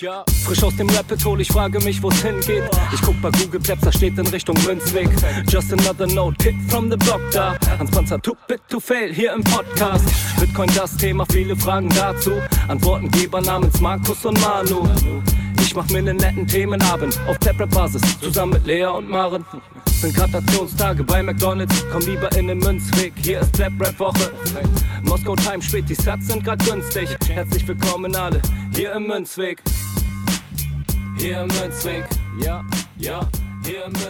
Ja, frisch aus dem Rapid Hole, ich frage mich, wo's hingeht. Ich guck bei Google Maps, da steht in Richtung Münzweg. Just another note, Kid from the block da. Hans Panzer, too bit to fail, hier im Podcast. Bitcoin das Thema, viele Fragen dazu. Antwortengeber namens Markus und Manu. Ich mach mir nen netten Themenabend auf Taprap-Basis, zusammen mit Lea und Maren. Sind Gratationstage bei McDonalds, komm lieber in den Münzweg, hier ist Trap-Rap-Woche. Moskau Time spät, die Sats sind grad günstig. Herzlich willkommen alle, hier im Münzweg.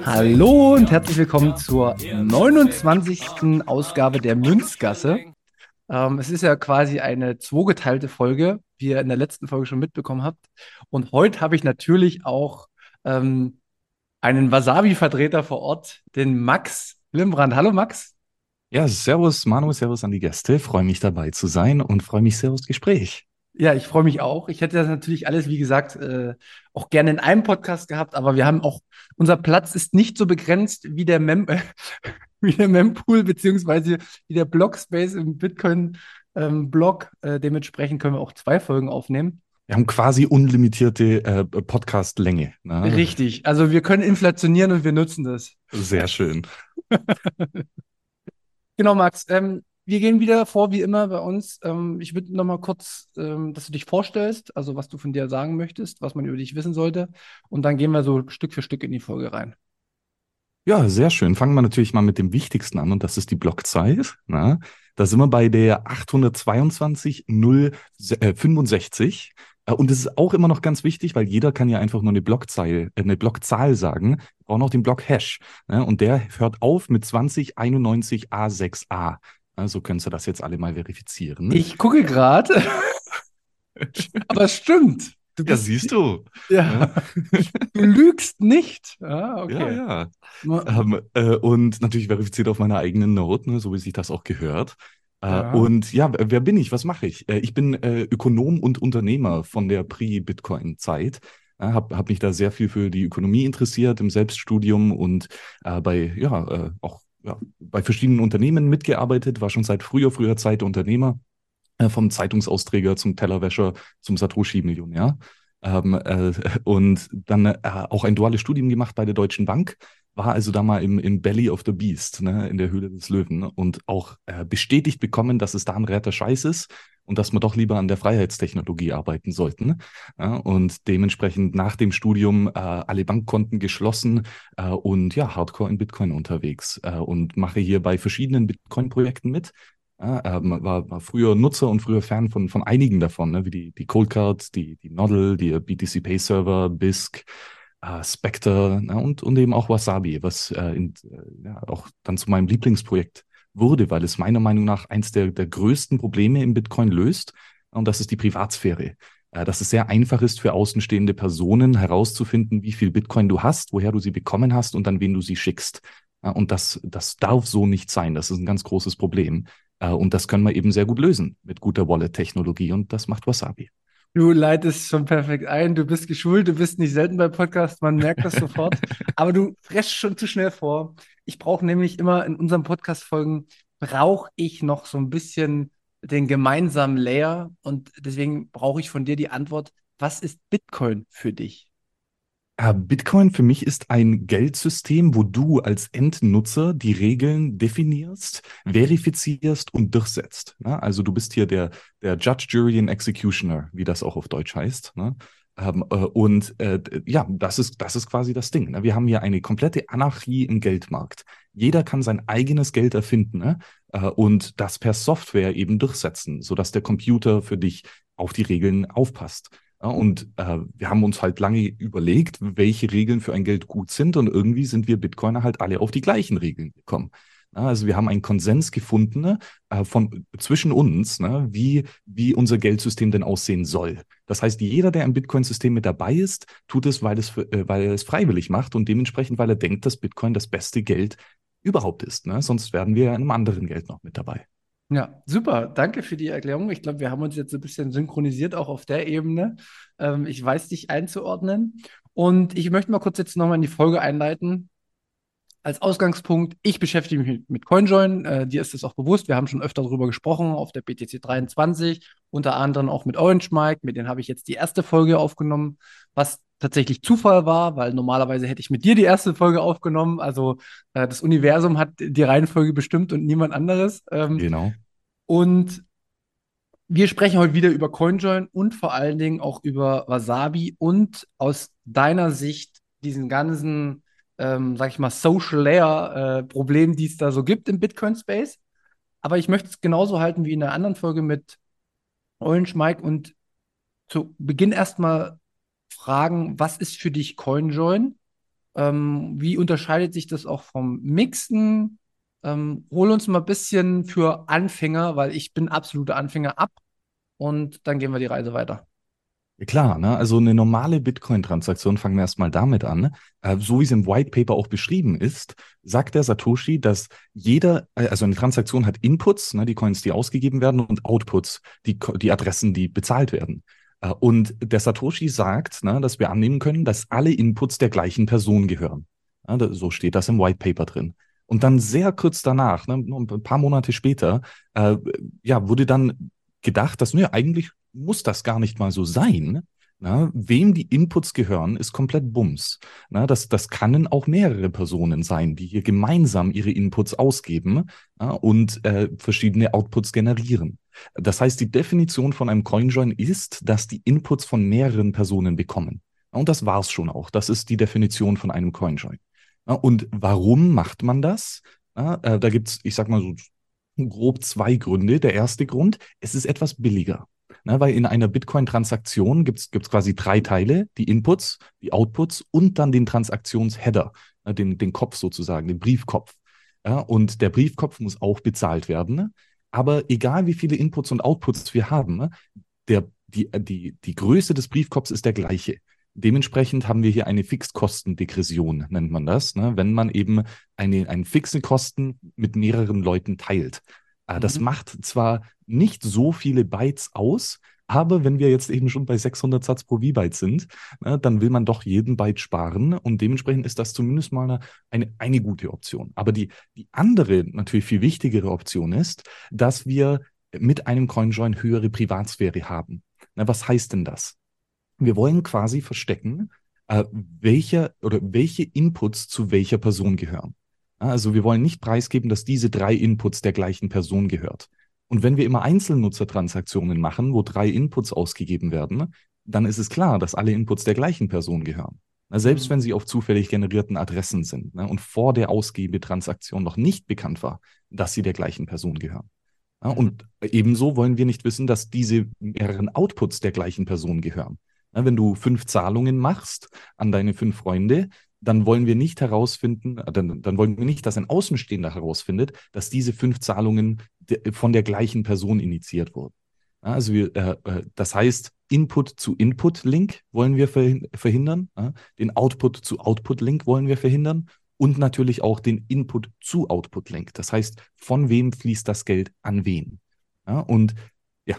Hallo und herzlich willkommen zur 29. Ausgabe der Münzgasse. Ähm, es ist ja quasi eine zweigeteilte Folge, wie ihr in der letzten Folge schon mitbekommen habt. Und heute habe ich natürlich auch ähm, einen Wasabi-Vertreter vor Ort, den Max Limbrand. Hallo Max. Ja, servus Manu, servus an die Gäste. Freue mich dabei zu sein und freue mich sehr aufs Gespräch. Ja, ich freue mich auch. Ich hätte das natürlich alles, wie gesagt, äh, auch gerne in einem Podcast gehabt, aber wir haben auch, unser Platz ist nicht so begrenzt wie der Mem, wie der Mempool, beziehungsweise wie der Blockspace im Bitcoin-Blog. äh, dementsprechend können wir auch zwei Folgen aufnehmen. Wir haben quasi unlimitierte äh, Podcast-Länge. Ne? Richtig. Also wir können inflationieren und wir nutzen das. Sehr schön. Genau, Max. Ähm, wir gehen wieder vor, wie immer bei uns. Ähm, ich würde noch mal kurz, ähm, dass du dich vorstellst, also was du von dir sagen möchtest, was man über dich wissen sollte. Und dann gehen wir so Stück für Stück in die Folge rein. Ja, sehr schön. Fangen wir natürlich mal mit dem Wichtigsten an und das ist die Blockzeit. Na? Da sind wir bei der 822.065. Äh, Und das ist auch immer noch ganz wichtig, weil jeder kann ja einfach nur eine Blockzahl, äh, eine Blockzahl sagen. Wir brauchen auch den Block-Hash. Ne? Und der hört auf mit 2091A6A. Also können Sie das jetzt alle mal verifizieren. Ich gucke gerade. Aber es stimmt. Du ja, siehst du. Ja. Du lügst nicht. Ah, okay. Ja, ja. Ähm, äh, und natürlich verifiziert auf meiner eigenen Note, ne, so wie sich das auch gehört. Äh, Ja. Und ja, wer wer bin ich? Was mache ich? Äh, ich bin äh, Ökonom und Unternehmer von der Pre-Bitcoin-Zeit. Äh, habe hab mich da sehr viel für die Ökonomie interessiert im Selbststudium und äh, bei, ja, äh, auch ja, bei verschiedenen Unternehmen mitgearbeitet, war schon seit früher, früher Zeit Unternehmer, äh, vom Zeitungsausträger zum Tellerwäscher zum Satoshi-Millionär. Ähm, äh, und dann äh, auch ein duales Studium gemacht bei der Deutschen Bank, war also da mal im, im Belly of the Beast, ne, in der Höhle des Löwen und auch äh, bestätigt bekommen, dass es da ein retter Scheiß ist und dass wir doch lieber an der Freiheitstechnologie arbeiten sollten. Ja, und dementsprechend nach dem Studium äh, alle Bankkonten geschlossen äh, und ja, hardcore in Bitcoin unterwegs äh, und mache hier bei verschiedenen Bitcoin-Projekten mit. Ja, ähm, war, war früher Nutzer und früher Fan von, von einigen davon, ne, wie die, die Cold Card, die, die Noddle, die BTC Pay Server, BISC, äh, Spectre ne, und, und eben auch Wasabi, was äh, in, äh, ja, auch dann zu meinem Lieblingsprojekt wurde, weil es meiner Meinung nach eins der, der größten Probleme im Bitcoin löst. Und das ist die Privatsphäre. Äh, dass es sehr einfach ist für außenstehende Personen herauszufinden, wie viel Bitcoin du hast, woher du sie bekommen hast und an wen du sie schickst. Und das, das darf so nicht sein. Das ist ein ganz großes Problem. Äh, Und das können wir eben sehr gut lösen mit guter Wallet-Technologie und das macht Wasabi. Du leitest schon perfekt ein, du bist geschult, du bist nicht selten bei Podcasts, man merkt das sofort. Aber du presst schon zu schnell vor. Ich brauche nämlich immer in unseren Podcast-Folgen, brauche ich noch so ein bisschen den gemeinsamen Layer und deswegen brauche ich von dir die Antwort, was ist Bitcoin für dich? Äh, Bitcoin für mich ist ein Geldsystem, wo du als Endnutzer die Regeln definierst, verifizierst und durchsetzt. Ne? Also du bist hier der, der Judge, Jury and Executioner, wie das auch auf Deutsch heißt. Ne? Ähm, äh, und äh, ja, das ist, das ist quasi das Ding. Ne? Wir haben hier eine komplette Anarchie im Geldmarkt. Jeder kann sein eigenes Geld erfinden und das per Software eben durchsetzen, sodass der Computer für dich auf die Regeln aufpasst. Ja, und äh, wir haben uns halt lange überlegt, welche Regeln für ein Geld gut sind und irgendwie sind wir Bitcoiner halt alle auf die gleichen Regeln gekommen. Ja, also wir haben einen Konsens gefunden äh, von zwischen uns, ne, wie, wie unser Geldsystem denn aussehen soll. Das heißt, jeder, der im Bitcoin-System mit dabei ist, tut es, weil, es, äh, weil er es freiwillig macht und dementsprechend, weil er denkt, dass Bitcoin das beste Geld überhaupt ist. Ne? Sonst werden wir in einem anderen Geld noch mit dabei. Ja, super. Danke für die Erklärung. Ich glaube, wir haben uns jetzt ein bisschen synchronisiert, auch auf der Ebene. Ähm, ich weiß dich einzuordnen. Und ich möchte mal kurz jetzt nochmal in die Folge einleiten. als Ausgangspunkt, ich beschäftige mich mit, mit CoinJoin, äh, dir ist das auch bewusst, wir haben schon öfter darüber gesprochen auf der BTC 23, unter anderem auch mit Orange Mike, mit denen habe ich jetzt die erste Folge aufgenommen, was tatsächlich Zufall war, weil normalerweise hätte ich mit dir die erste Folge aufgenommen, also äh, das Universum hat die Reihenfolge bestimmt und niemand anderes. Ähm, genau. Und wir sprechen heute wieder über CoinJoin und vor allen Dingen auch über Wasabi und aus deiner Sicht diesen ganzen ähm, sag ich mal, Social Layer-Problem, äh, die es da so gibt im Bitcoin-Space. Aber ich möchte es genauso halten wie in der anderen Folge mit Orange Mike und zu Beginn erstmal fragen, was ist für dich CoinJoin? Ähm, wie unterscheidet sich das auch vom Mixen? Ähm, hol uns mal ein bisschen für Anfänger, weil ich bin absoluter Anfänger ab und dann gehen wir die Reise weiter. Klar, ne? also eine normale Bitcoin-Transaktion, fangen wir erstmal damit an, äh, so wie es im White Paper auch beschrieben ist, sagt der Satoshi, dass jeder, äh, also eine Transaktion hat Inputs, ne, die Coins, die ausgegeben werden, und Outputs, die, die Adressen, die bezahlt werden. Äh, und der Satoshi sagt, ne, dass wir annehmen können, dass alle Inputs der gleichen Person gehören. Ja, so steht das im White Paper drin. Und dann sehr kurz danach, ne, ein paar Monate später, äh, ja, wurde dann gedacht, dass, naja, eigentlich muss das gar nicht mal so sein. Na, wem die Inputs gehören, ist komplett Bums. Na, das, das können auch mehrere Personen sein, die hier gemeinsam ihre Inputs ausgeben na, und äh, verschiedene Outputs generieren. Das heißt, die Definition von einem CoinJoin ist, dass die Inputs von mehreren Personen bekommen. Und das war's schon auch. Das ist die Definition von einem CoinJoin. Und warum macht man das? Äh, da gibt's, ich sag mal so grob zwei Gründe. Der erste Grund, es ist etwas billiger. Ne, weil in einer Bitcoin-Transaktion gibt es quasi drei Teile, die Inputs, die Outputs und dann den Transaktionsheader, den, den Kopf sozusagen, den Briefkopf. Ja, und der Briefkopf muss auch bezahlt werden. Aber egal wie viele Inputs und Outputs wir haben, der, die, die, die Größe des Briefkopfs ist der gleiche. Dementsprechend haben wir hier eine Fixkostendegression, nennt man das, ne? wenn man eben eine, einen fixen Kosten mit mehreren Leuten teilt. Äh, das mhm. macht zwar nicht so viele Bytes aus, aber wenn wir jetzt eben schon bei 600 Satz pro V-Byte sind, ne, dann will man doch jeden Byte sparen und dementsprechend ist das zumindest mal eine, eine, gute Option. Aber die, die andere, natürlich viel wichtigere Option ist, dass wir mit einem CoinJoin höhere Privatsphäre haben. Na, was heißt denn das? Wir wollen quasi verstecken, äh, welcher oder welche Inputs zu welcher Person gehören. Also wir wollen nicht preisgeben, dass diese drei Inputs der gleichen Person gehört. Und wenn wir immer Einzelnutzertransaktionen machen, wo drei Inputs ausgegeben werden, dann ist es klar, dass alle Inputs der gleichen Person gehören. Na, selbst mhm. wenn sie auf zufällig generierten Adressen sind ne, und vor der Ausgebetransaktion noch nicht bekannt war, dass sie der gleichen Person gehören. Ja, und ebenso wollen wir nicht wissen, dass diese mehreren Outputs der gleichen Person gehören. Ja, wenn du fünf Zahlungen machst an deine fünf Freunde, dann wollen wir nicht herausfinden, äh, dann, dann wollen wir nicht, dass ein Außenstehender herausfindet, dass diese fünf Zahlungen von der gleichen Person initiiert wurden. Also wir, äh, äh, das heißt, Input zu Input-Link wollen wir verhindern, äh, den Output zu Output-Link wollen wir verhindern und natürlich auch den Input zu Output-Link. Das heißt, von wem fließt das Geld an wen? Ja, und ja.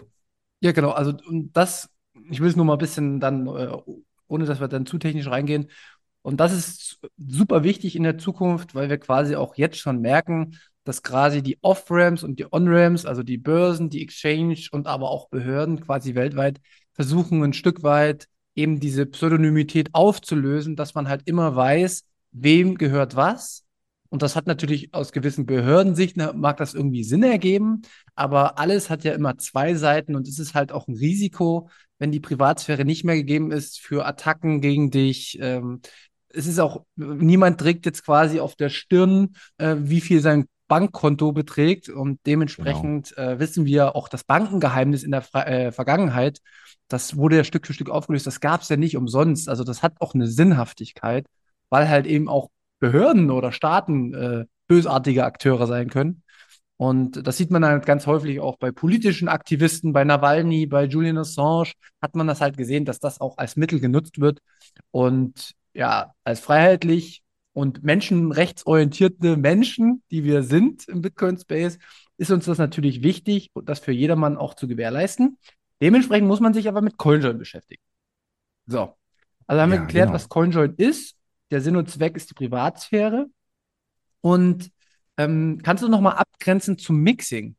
Ja, genau. Also das, ich will es nur mal ein bisschen dann, äh, ohne dass wir dann zu technisch reingehen, und das ist super wichtig in der Zukunft, weil wir quasi auch jetzt schon merken, dass quasi die Off-Ramps und die On-Ramps, also die Börsen, die Exchange und aber auch Behörden quasi weltweit versuchen ein Stück weit eben diese Pseudonymität aufzulösen, dass man halt immer weiß, wem gehört was. Und das hat natürlich aus gewissen Behördensicht, mag das irgendwie Sinn ergeben, aber alles hat ja immer zwei Seiten und es ist halt auch ein Risiko, wenn die Privatsphäre nicht mehr gegeben ist für Attacken gegen dich, ähm, es ist auch, niemand trägt jetzt quasi auf der Stirn, äh, wie viel sein Bankkonto beträgt. Und dementsprechend genau. äh, wissen wir auch das Bankengeheimnis in der Fra äh, Vergangenheit. Das wurde ja Stück für Stück aufgelöst. Das gab es ja nicht umsonst. Also das hat auch eine Sinnhaftigkeit, weil halt eben auch Behörden oder Staaten äh, bösartige Akteure sein können. Und das sieht man halt ganz häufig auch bei politischen Aktivisten, bei Nawalny, bei Julian Assange, hat man das halt gesehen, dass das auch als Mittel genutzt wird. Und ja, als freiheitlich und menschenrechtsorientierte Menschen, die wir sind im Bitcoin-Space, ist uns das natürlich wichtig, das für jedermann auch zu gewährleisten. Dementsprechend muss man sich aber mit CoinJoin beschäftigen. So, also haben ja, wir geklärt, genau. was CoinJoin ist. Der Sinn und Zweck ist die Privatsphäre. Und ähm, kannst du noch mal abgrenzen zum Mixing?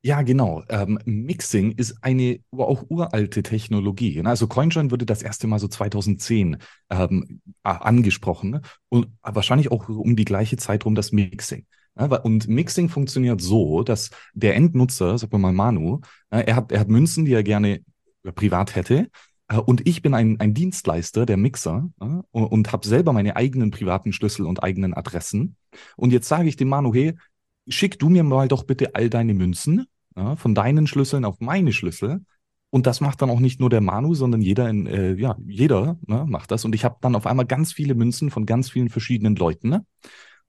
Ja, genau. Ähm, Mixing ist eine auch uralte Technologie. Ne? Also CoinJoin wurde das erste Mal so 2010 ähm, angesprochen und wahrscheinlich auch um die gleiche Zeit rum das Mixing. Und Mixing funktioniert so, dass der Endnutzer, sagen wir mal Manu, er hat, er hat Münzen, die er gerne privat hätte. Äh, und ich bin ein, ein Dienstleister, der Mixer, und, und habe selber meine eigenen privaten Schlüssel und eigenen Adressen. Und jetzt sage ich dem Manu, hey, schick du mir mal doch bitte all deine Münzen ja, von deinen Schlüsseln auf meine Schlüssel. Und das macht dann auch nicht nur der Manu, sondern jeder, in, äh, ja, jeder ne, macht das. Und ich habe dann auf einmal ganz viele Münzen von ganz vielen verschiedenen Leuten. Ne?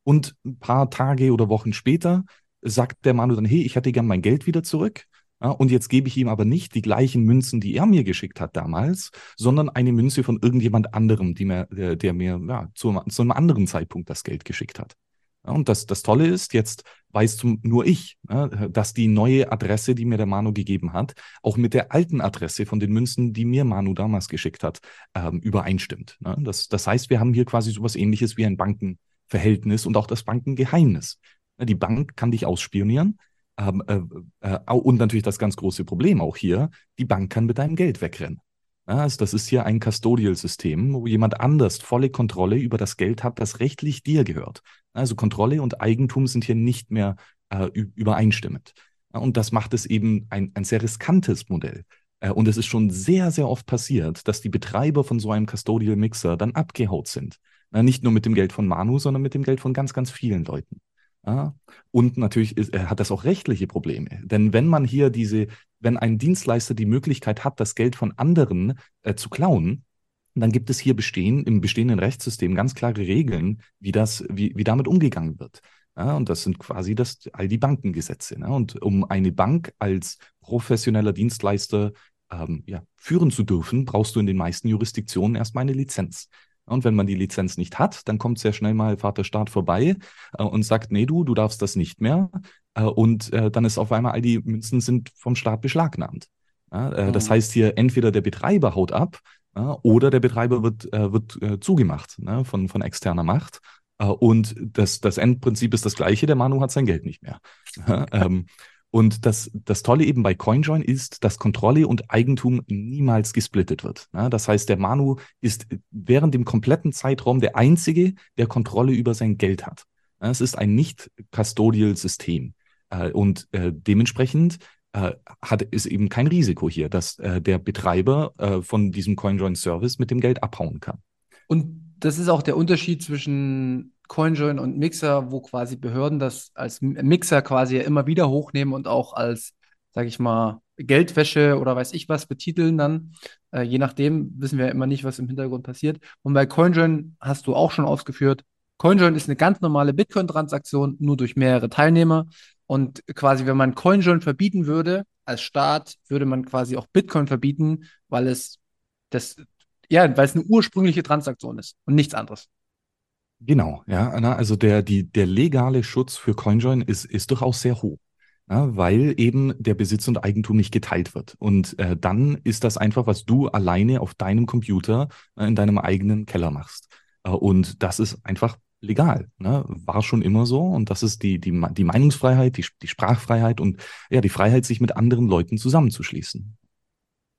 Und ein paar Tage oder Wochen später sagt der Manu dann, hey, ich hätte gern mein Geld wieder zurück. Ja, und jetzt gebe ich ihm aber nicht die gleichen Münzen, die er mir geschickt hat damals, sondern eine Münze von irgendjemand anderem, die mir, der, der mir ja, zu, zu einem anderen Zeitpunkt das Geld geschickt hat. Und das, das Tolle ist, jetzt weißt du nur ich, ja, dass die neue Adresse, die mir der Manu gegeben hat, auch mit der alten Adresse von den Münzen, die mir Manu damals geschickt hat, ähm, übereinstimmt. Ja, das, das heißt, wir haben hier quasi so etwas ähnliches wie ein Bankenverhältnis und auch das Bankengeheimnis. Die Bank kann dich ausspionieren. Ähm, äh, äh, und natürlich das ganz große Problem auch hier, die Bank kann mit deinem Geld wegrennen. Also das ist hier ein Custodial-System, wo jemand anders volle Kontrolle über das Geld hat, das rechtlich dir gehört. Also Kontrolle und Eigentum sind hier nicht mehr äh, übereinstimmend. Und das macht es eben ein, ein sehr riskantes Modell. Äh, und es ist schon sehr, sehr oft passiert, dass die Betreiber von so einem Custodial Mixer dann abgehaut sind. Nicht nur mit dem Geld von Manu, sondern mit dem Geld von ganz, ganz vielen Leuten. Ja? Und natürlich ist, äh, hat das auch rechtliche Probleme. Denn wenn man hier diese, wenn ein Dienstleister die Möglichkeit hat, das Geld von anderen äh, zu klauen, dann gibt es hier bestehen, im bestehenden Rechtssystem ganz klare Regeln, wie das, wie, wie damit umgegangen wird. Ja, und das sind quasi das, all die Bankengesetze. Ne? Und um eine Bank als professioneller Dienstleister ähm, ja, führen zu dürfen, brauchst du in den meisten Jurisdiktionen erstmal eine Lizenz. Und wenn man die Lizenz nicht hat, dann kommt sehr schnell mal Vaterstaat vorbei äh, und sagt, nee, du, du darfst das nicht mehr. Äh, und äh, dann ist auf einmal all die Münzen sind vom Staat beschlagnahmt. Ja, äh, mhm. Das heißt hier, entweder der Betreiber haut ab ja, oder der Betreiber wird, äh, wird äh, zugemacht ne, von, von externer Macht. und das, das Endprinzip ist das gleiche, der Manu hat sein Geld nicht mehr. ähm, und das, das Tolle eben bei CoinJoin ist, dass Kontrolle und Eigentum niemals gesplittet wird. Ja, das heißt, der Manu ist während dem kompletten Zeitraum der Einzige, der Kontrolle über sein Geld hat. Ja, es ist ein nicht-custodial-System. Äh, und äh, dementsprechend äh, hat, ist eben kein Risiko hier, dass äh, der Betreiber äh, von diesem CoinJoin-Service mit dem Geld abhauen kann. Und das ist auch der Unterschied zwischen CoinJoin und Mixer, wo quasi Behörden das als Mixer quasi immer wieder hochnehmen und auch als, sage ich mal, Geldwäsche oder weiß ich was betiteln dann. Äh, je nachdem wissen wir ja immer nicht, was im Hintergrund passiert. Und bei CoinJoin hast du auch schon ausgeführt, CoinJoin ist eine ganz normale Bitcoin-Transaktion, nur durch mehrere Teilnehmer. Und quasi, wenn man CoinJoin verbieten würde, als Staat, würde man quasi auch Bitcoin verbieten, weil es das, ja, weil es eine ursprüngliche Transaktion ist und nichts anderes. Genau, ja. Also der, die, der legale Schutz für CoinJoin ist, ist durchaus sehr hoch. Ja, weil eben der Besitz und Eigentum nicht geteilt wird. Und äh, dann ist das einfach, was du alleine auf deinem Computer äh, in deinem eigenen Keller machst. Äh, und das ist einfach legal. Ne? War schon immer so. Und das ist die, die, die Meinungsfreiheit, die, die Sprachfreiheit und ja, die Freiheit, sich mit anderen Leuten zusammenzuschließen.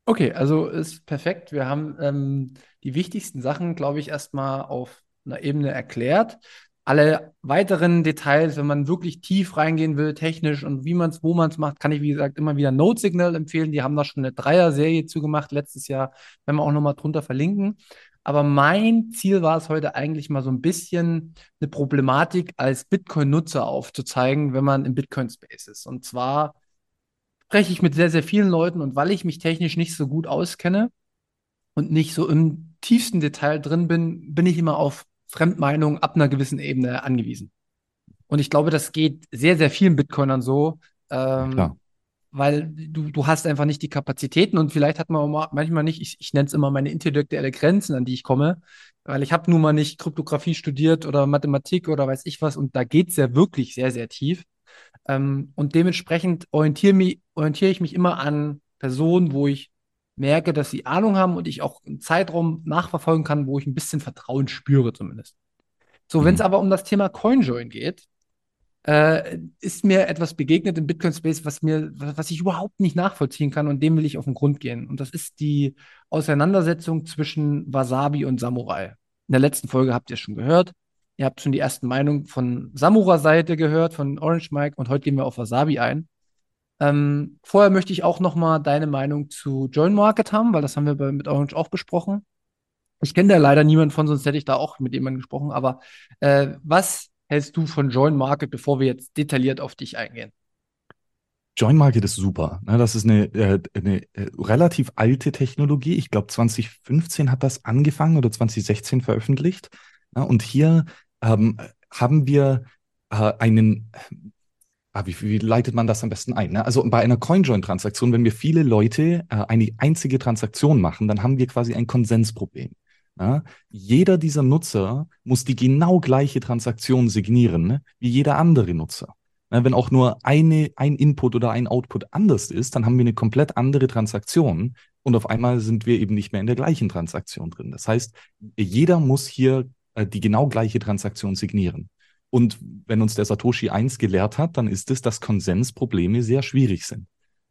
Okay, also ist perfekt. Wir haben ähm, die wichtigsten Sachen, glaube ich, erstmal auf Ebene erklärt. Alle weiteren Details, wenn man wirklich tief reingehen will, technisch und wie man es, wo man es macht, kann ich, wie gesagt, immer wieder Note Signal empfehlen. Die haben da schon eine Dreier-Serie zugemacht letztes Jahr, wenn wir auch nochmal drunter verlinken. Aber mein Ziel war es heute eigentlich mal so ein bisschen eine Problematik als Bitcoin-Nutzer aufzuzeigen, wenn man im Bitcoin-Space ist. Und zwar spreche ich mit sehr, sehr vielen Leuten und weil ich mich technisch nicht so gut auskenne und nicht so im tiefsten Detail drin bin, bin ich immer auf Fremdmeinung ab einer gewissen Ebene angewiesen. Und ich glaube, das geht sehr, sehr vielen Bitcoinern so. Ähm, ja, weil du, du hast einfach nicht die Kapazitäten und vielleicht hat man manchmal nicht, ich, ich nenne es immer meine intellektuelle Grenzen, an die ich komme, weil ich habe nun mal nicht Kryptographie studiert oder Mathematik oder weiß ich was und da geht es ja wirklich sehr, sehr tief. Ähm, und dementsprechend orientiere, mich, orientiere ich mich immer an Personen, wo ich merke, dass sie Ahnung haben und ich auch einen Zeitraum nachverfolgen kann, wo ich ein bisschen Vertrauen spüre zumindest. So, wenn es aber um das Thema CoinJoin geht, äh, ist mir etwas begegnet im Bitcoin Space, was mir, was ich überhaupt nicht nachvollziehen kann und dem will ich auf den Grund gehen. Und das ist die Auseinandersetzung zwischen Wasabi und Samurai. In der letzten Folge habt ihr es schon gehört. Ihr habt schon die ersten Meinungen von Samurai-Seite gehört, von Orange Mike und heute gehen wir auf Wasabi ein. Ähm, vorher möchte ich auch noch mal deine Meinung zu Join Market haben, weil das haben wir bei, mit Orange auch besprochen. Ich kenne da leider niemanden von, sonst hätte ich da auch mit jemandem gesprochen. Aber äh, was hältst du von Join Market, bevor wir jetzt detailliert auf dich eingehen? Join Market ist super. Ne? Das ist eine, äh, eine äh, relativ alte Technologie. Ich glaube, 2015 hat das angefangen oder 2016 veröffentlicht. Und hier ähm, haben wir äh, einen, ah, wie, wie, leitet man das am besten ein? Ne? Also bei einer CoinJoin-Transaktion, wenn wir viele Leute eine einzige Transaktion machen, dann haben wir quasi ein Konsensproblem. Ja, jeder dieser Nutzer muss die genau gleiche Transaktion signieren, ne, wie jeder andere Nutzer. Ja, wenn auch nur eine, ein Input oder ein Output anders ist, dann haben wir eine komplett andere Transaktion und auf einmal sind wir eben nicht mehr in der gleichen Transaktion drin. Das heißt, jeder muss hier äh, die genau gleiche Transaktion signieren. Und wenn uns der Satoshi eins gelehrt hat, dann ist es, dass Konsensprobleme sehr schwierig sind.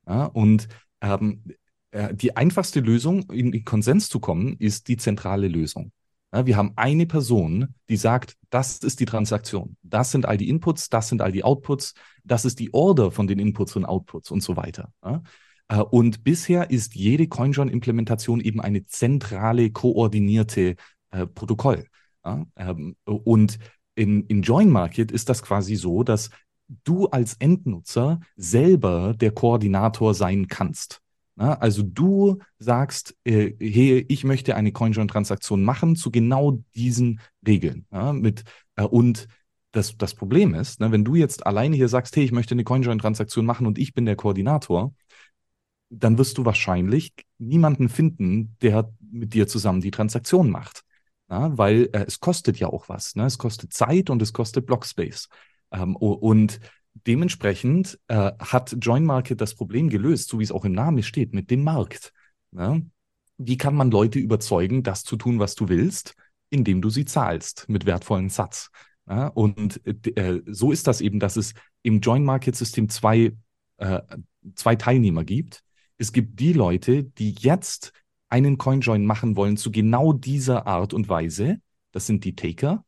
Ja, und ähm, äh, die einfachste Lösung, in, in Konsens zu kommen, ist die zentrale Lösung. Ja, wir haben eine Person, die sagt, das ist die Transaktion, das sind all die Inputs, das sind all die Outputs, das ist die Order von den Inputs und Outputs und so weiter. Ja, äh, und bisher ist jede CoinJoin-Implementation eben eine zentrale, koordinierte äh, Protokoll. Ähm, und in, in Join Market ist das quasi so, dass du als Endnutzer selber der Koordinator sein kannst. Also du sagst, äh, hey, ich möchte eine CoinJoin-Transaktion machen zu genau diesen Regeln. Ja, mit, äh, und das, das Problem ist, ne, wenn du jetzt alleine hier sagst, hey, ich möchte eine CoinJoin-Transaktion machen und ich bin der Koordinator, dann wirst du wahrscheinlich niemanden finden, der mit dir zusammen die Transaktion macht. Na, weil äh, es kostet ja auch was. Ne? Es kostet Zeit und es kostet Blockspace. Ähm, und Dementsprechend äh, hat Join Market das Problem gelöst, so wie es auch im Namen steht, mit dem Markt. Ja? Wie kann man Leute überzeugen, das zu tun, was du willst, indem du sie zahlst mit wertvollen Satz? Ja? Und äh, so ist das eben, dass es im Join Market System zwei, äh, zwei Teilnehmer gibt. Es gibt die Leute, die jetzt einen CoinJoin machen wollen zu genau dieser Art und Weise. Das sind die Taker.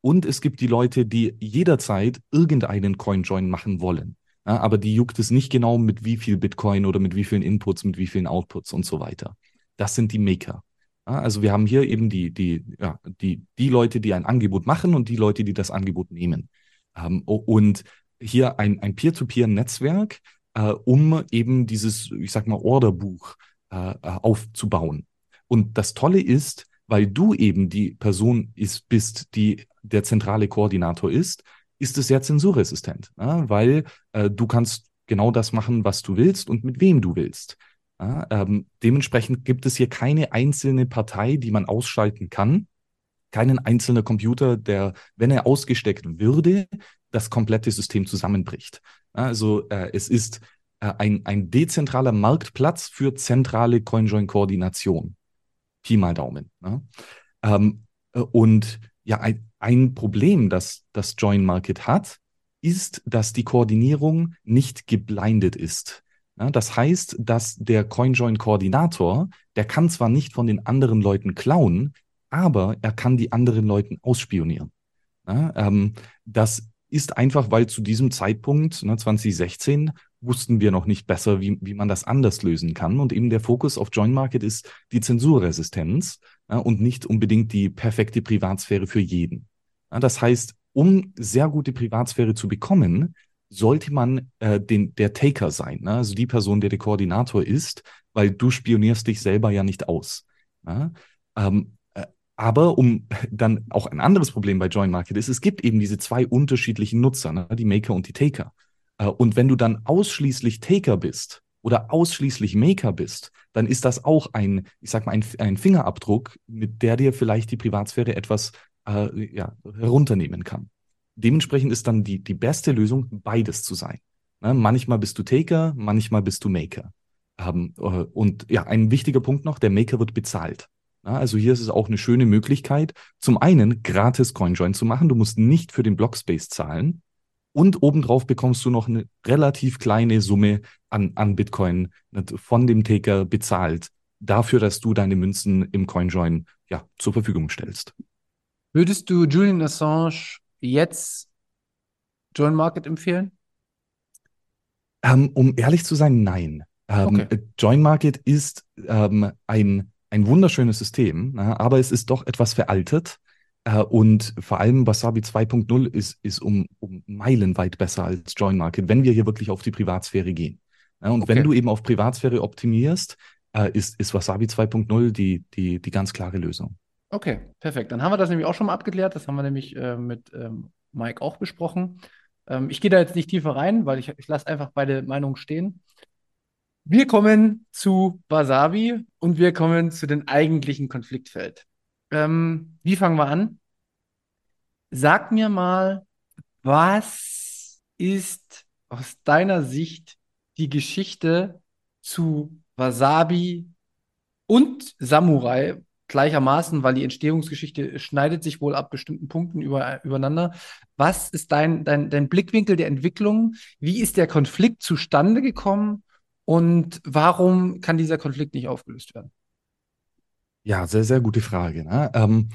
Und es gibt die Leute, die jederzeit irgendeinen Coin-Join machen wollen. Ja, aber die juckt es nicht genau mit wie viel Bitcoin oder mit wie vielen Inputs, mit wie vielen Outputs und so weiter. Das sind die Maker. Ja, also wir haben hier eben die, die, ja, die, die Leute, die ein Angebot machen und die Leute, die das Angebot nehmen. Ähm, und hier ein, ein Peer-to-Peer-Netzwerk, äh, um eben dieses, ich sag mal, Orderbuch äh, aufzubauen. Und das Tolle ist, weil du eben die Person ist, bist, die der zentrale Koordinator ist, ist es sehr zensurresistent, ja, weil äh, du kannst genau das machen, was du willst und mit wem du willst. Ja, ähm, dementsprechend gibt es hier keine einzelne Partei, die man ausschalten kann, keinen einzelnen Computer, der, wenn er ausgesteckt würde, das komplette System zusammenbricht. Also äh, es ist äh, ein, ein dezentraler Marktplatz für zentrale CoinJoin-Koordination. Pi mal Daumen. Ne? Ähm, äh, und ja, ein, ein Problem, das das Join Market hat, ist, dass die Koordinierung nicht geblindet ist. Ja, das heißt, dass der CoinJoin-Koordinator, der kann zwar nicht von den anderen Leuten klauen, aber er kann die anderen Leuten ausspionieren. Ja, ähm, das ist einfach, weil zu diesem Zeitpunkt, ne, 2016, wussten wir noch nicht besser, wie, wie man das anders lösen kann. Und eben der Fokus auf Join Market ist die Zensurresistenz ja, und nicht unbedingt die perfekte Privatsphäre für jeden. Ja, das heißt, um sehr gute Privatsphäre zu bekommen, sollte man äh, den, der Taker sein, ne? also die Person, der der Koordinator ist, weil du spionierst dich selber ja nicht aus. Ja? Ähm, äh, aber um dann auch ein anderes Problem bei Join Market ist, es gibt eben diese zwei unterschiedlichen Nutzer, ne? die Maker und die Taker. Äh, und wenn du dann ausschließlich Taker bist oder ausschließlich Maker bist, dann ist das auch ein, ich sag mal, ein, ein Fingerabdruck, mit der dir vielleicht die Privatsphäre etwas äh, ja, herunternehmen kann. Dementsprechend ist dann die, die beste Lösung, beides zu sein. Ne? Manchmal bist du Taker, manchmal bist du Maker. Ähm, äh, und ja, ein wichtiger Punkt noch, der Maker wird bezahlt. Ja, also hier ist es auch eine schöne Möglichkeit, zum einen gratis CoinJoin zu machen. Du musst nicht für den Blockspace zahlen. Und obendrauf bekommst du noch eine relativ kleine Summe an, an Bitcoin von dem Taker bezahlt, dafür, dass du deine Münzen im CoinJoin ja, zur Verfügung stellst. Würdest du Julian Assange jetzt Join Market empfehlen? Ähm, um ehrlich zu sein, nein. Ähm, okay. Join Market ist ähm, ein, ein wunderschönes System, na, aber es ist doch etwas veraltet. Äh, und vor allem Wasabi 2.0 ist, ist um, um meilenweit besser als Join Market, wenn wir hier wirklich auf die Privatsphäre gehen. Ja, und okay. wenn du eben auf Privatsphäre optimierst, äh, ist, ist Wasabi 2.0 die, die, die ganz klare Lösung. Okay, perfekt. Dann haben wir das nämlich auch schon mal abgeklärt. Das haben wir nämlich äh, mit ähm, Mike auch besprochen. Ähm, ich gehe da jetzt nicht tiefer rein, weil ich, ich lasse einfach beide Meinungen stehen. Wir kommen zu Wasabi und wir kommen zu dem eigentlichen Konfliktfeld. Ähm, wie fangen wir an? Sag mir mal, was ist aus deiner Sicht die Geschichte zu Wasabi und Samurai gleichermaßen, weil die Entstehungsgeschichte schneidet sich wohl ab bestimmten Punkten über, übereinander. Was ist dein, dein, dein Blickwinkel der Entwicklung? Wie ist der Konflikt zustande gekommen? Und warum kann dieser Konflikt nicht aufgelöst werden? Ja, sehr, sehr gute Frage. Ne? Ähm,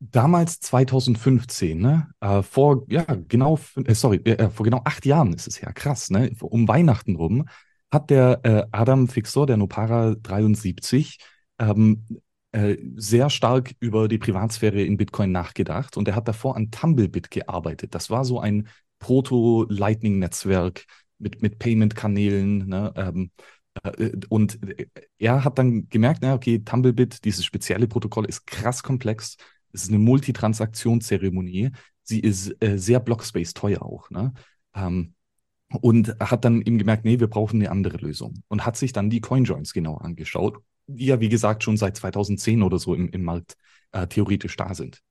damals 2015, ne? Äh, vor ja genau, äh, sorry, äh, vor genau acht Jahren ist es ja krass, ne? Um Weihnachten rum hat der äh, Adam Fixor, der Nopara 73, ähm, äh, sehr stark über die Privatsphäre in Bitcoin nachgedacht und er hat davor an Tumblebit gearbeitet. Das war so ein Proto-Lightning-Netzwerk mit, mit Payment-Kanälen. Ne? Ähm, äh, und er hat dann gemerkt, na, okay, Tumblebit, dieses spezielle Protokoll ist krass komplex. Es ist eine Multitransaktionszeremonie. Sie ist äh, sehr Blockspace teuer auch. Ne? Ähm, und hat dann eben gemerkt, nee, wir brauchen eine andere Lösung. Und hat sich dann die CoinJoins genau angeschaut, die ja, wie gesagt, schon seit 2010 oder so im, im Markt äh, theoretisch da sind.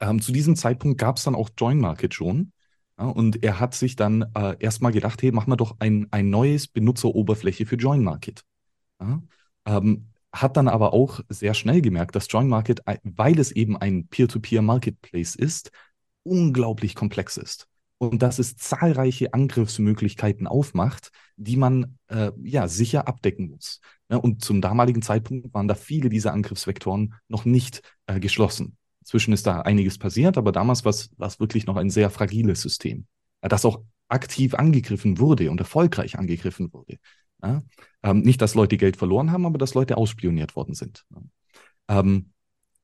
Ähm, zu diesem Zeitpunkt gab es dann auch Join Market schon. Ja, und er hat sich dann äh, erstmal gedacht, hey, machen wir doch ein, ein neues Benutzeroberfläche für Join Market. Ja, ähm, hat dann aber auch sehr schnell gemerkt, dass Join Market, weil es eben ein Peer-to-Peer-Marketplace ist, unglaublich komplex ist und dass es zahlreiche Angriffsmöglichkeiten aufmacht, die man äh, ja sicher abdecken muss. Ja, und zum damaligen Zeitpunkt waren da viele dieser Angriffsvektoren noch nicht äh, geschlossen. Inzwischen ist da einiges passiert, aber damals war es wirklich noch ein sehr fragiles System, äh, das auch aktiv angegriffen wurde und erfolgreich angegriffen wurde. Ja? Ähm, nicht, dass Leute Geld verloren haben, aber dass Leute ausspioniert worden sind. Ähm,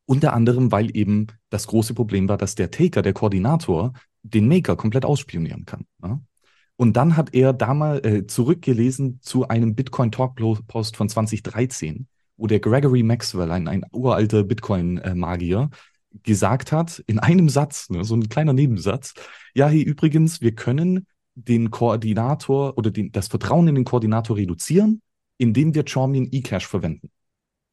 unter anderem, weil eben das große Problem war, dass der Taker, der Koordinator, den Maker komplett ausspionieren kann. Ja? Und dann hat er damals äh, zurückgelesen zu einem Bitcoin-Talk-Post von 2013, wo der Gregory Maxwell, ein, ein uralter Bitcoin-Magier, gesagt hat, in einem Satz, ne, so ein kleiner Nebensatz, ja, hier übrigens, wir können den Koordinator oder den, das Vertrauen in den Koordinator reduzieren, indem wir Charmian eCash verwenden.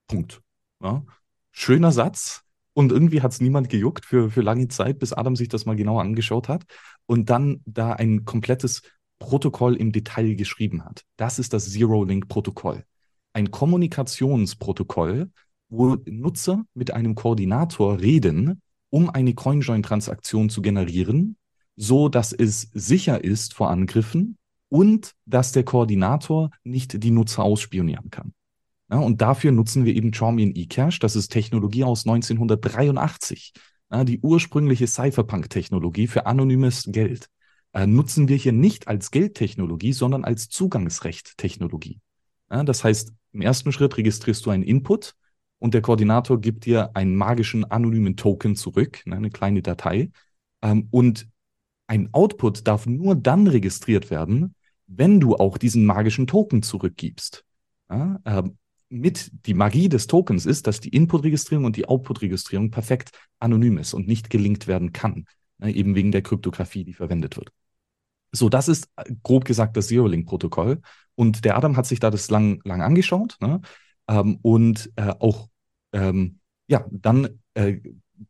Punkt. Ja? Schöner Satz, und irgendwie hat es niemand gejuckt für, für lange Zeit, bis Adam sich das mal genauer angeschaut hat und dann da ein komplettes Protokoll im Detail geschrieben hat. Das ist das Zero-Link-Protokoll. Ein Kommunikationsprotokoll, wo Nutzer mit einem Koordinator reden, um eine CoinJoin-Transaktion zu generieren, so dass es sicher ist vor Angriffen und dass der Koordinator nicht die Nutzer ausspionieren kann. Ja, und dafür nutzen wir eben Charmian eCash. Das ist Technologie aus 1983. Ja, die ursprüngliche Cypherpunk-Technologie für anonymes Geld. Äh, nutzen wir hier nicht als Geldtechnologie, sondern als Zugangsrecht-Technologie. Ja, das heißt, im ersten Schritt registrierst du einen Input und der Koordinator gibt dir einen magischen anonymen Token zurück, ne, eine kleine Datei. Ähm, und ein Output darf nur dann registriert werden, wenn du auch diesen magischen Token zurückgibst. Ähm, mit die Magie des Tokens ist, dass die Input-Registrierung und die Output-Registrierung perfekt anonym ist und nicht gelinkt werden kann, ne, eben wegen der Kryptographie, die verwendet wird. So, das ist äh, grob gesagt das Zero-Link-Protokoll. Und der Adam hat sich da das lang, lang angeschaut ne? Ähm, und äh, auch, ähm, ja, dann äh,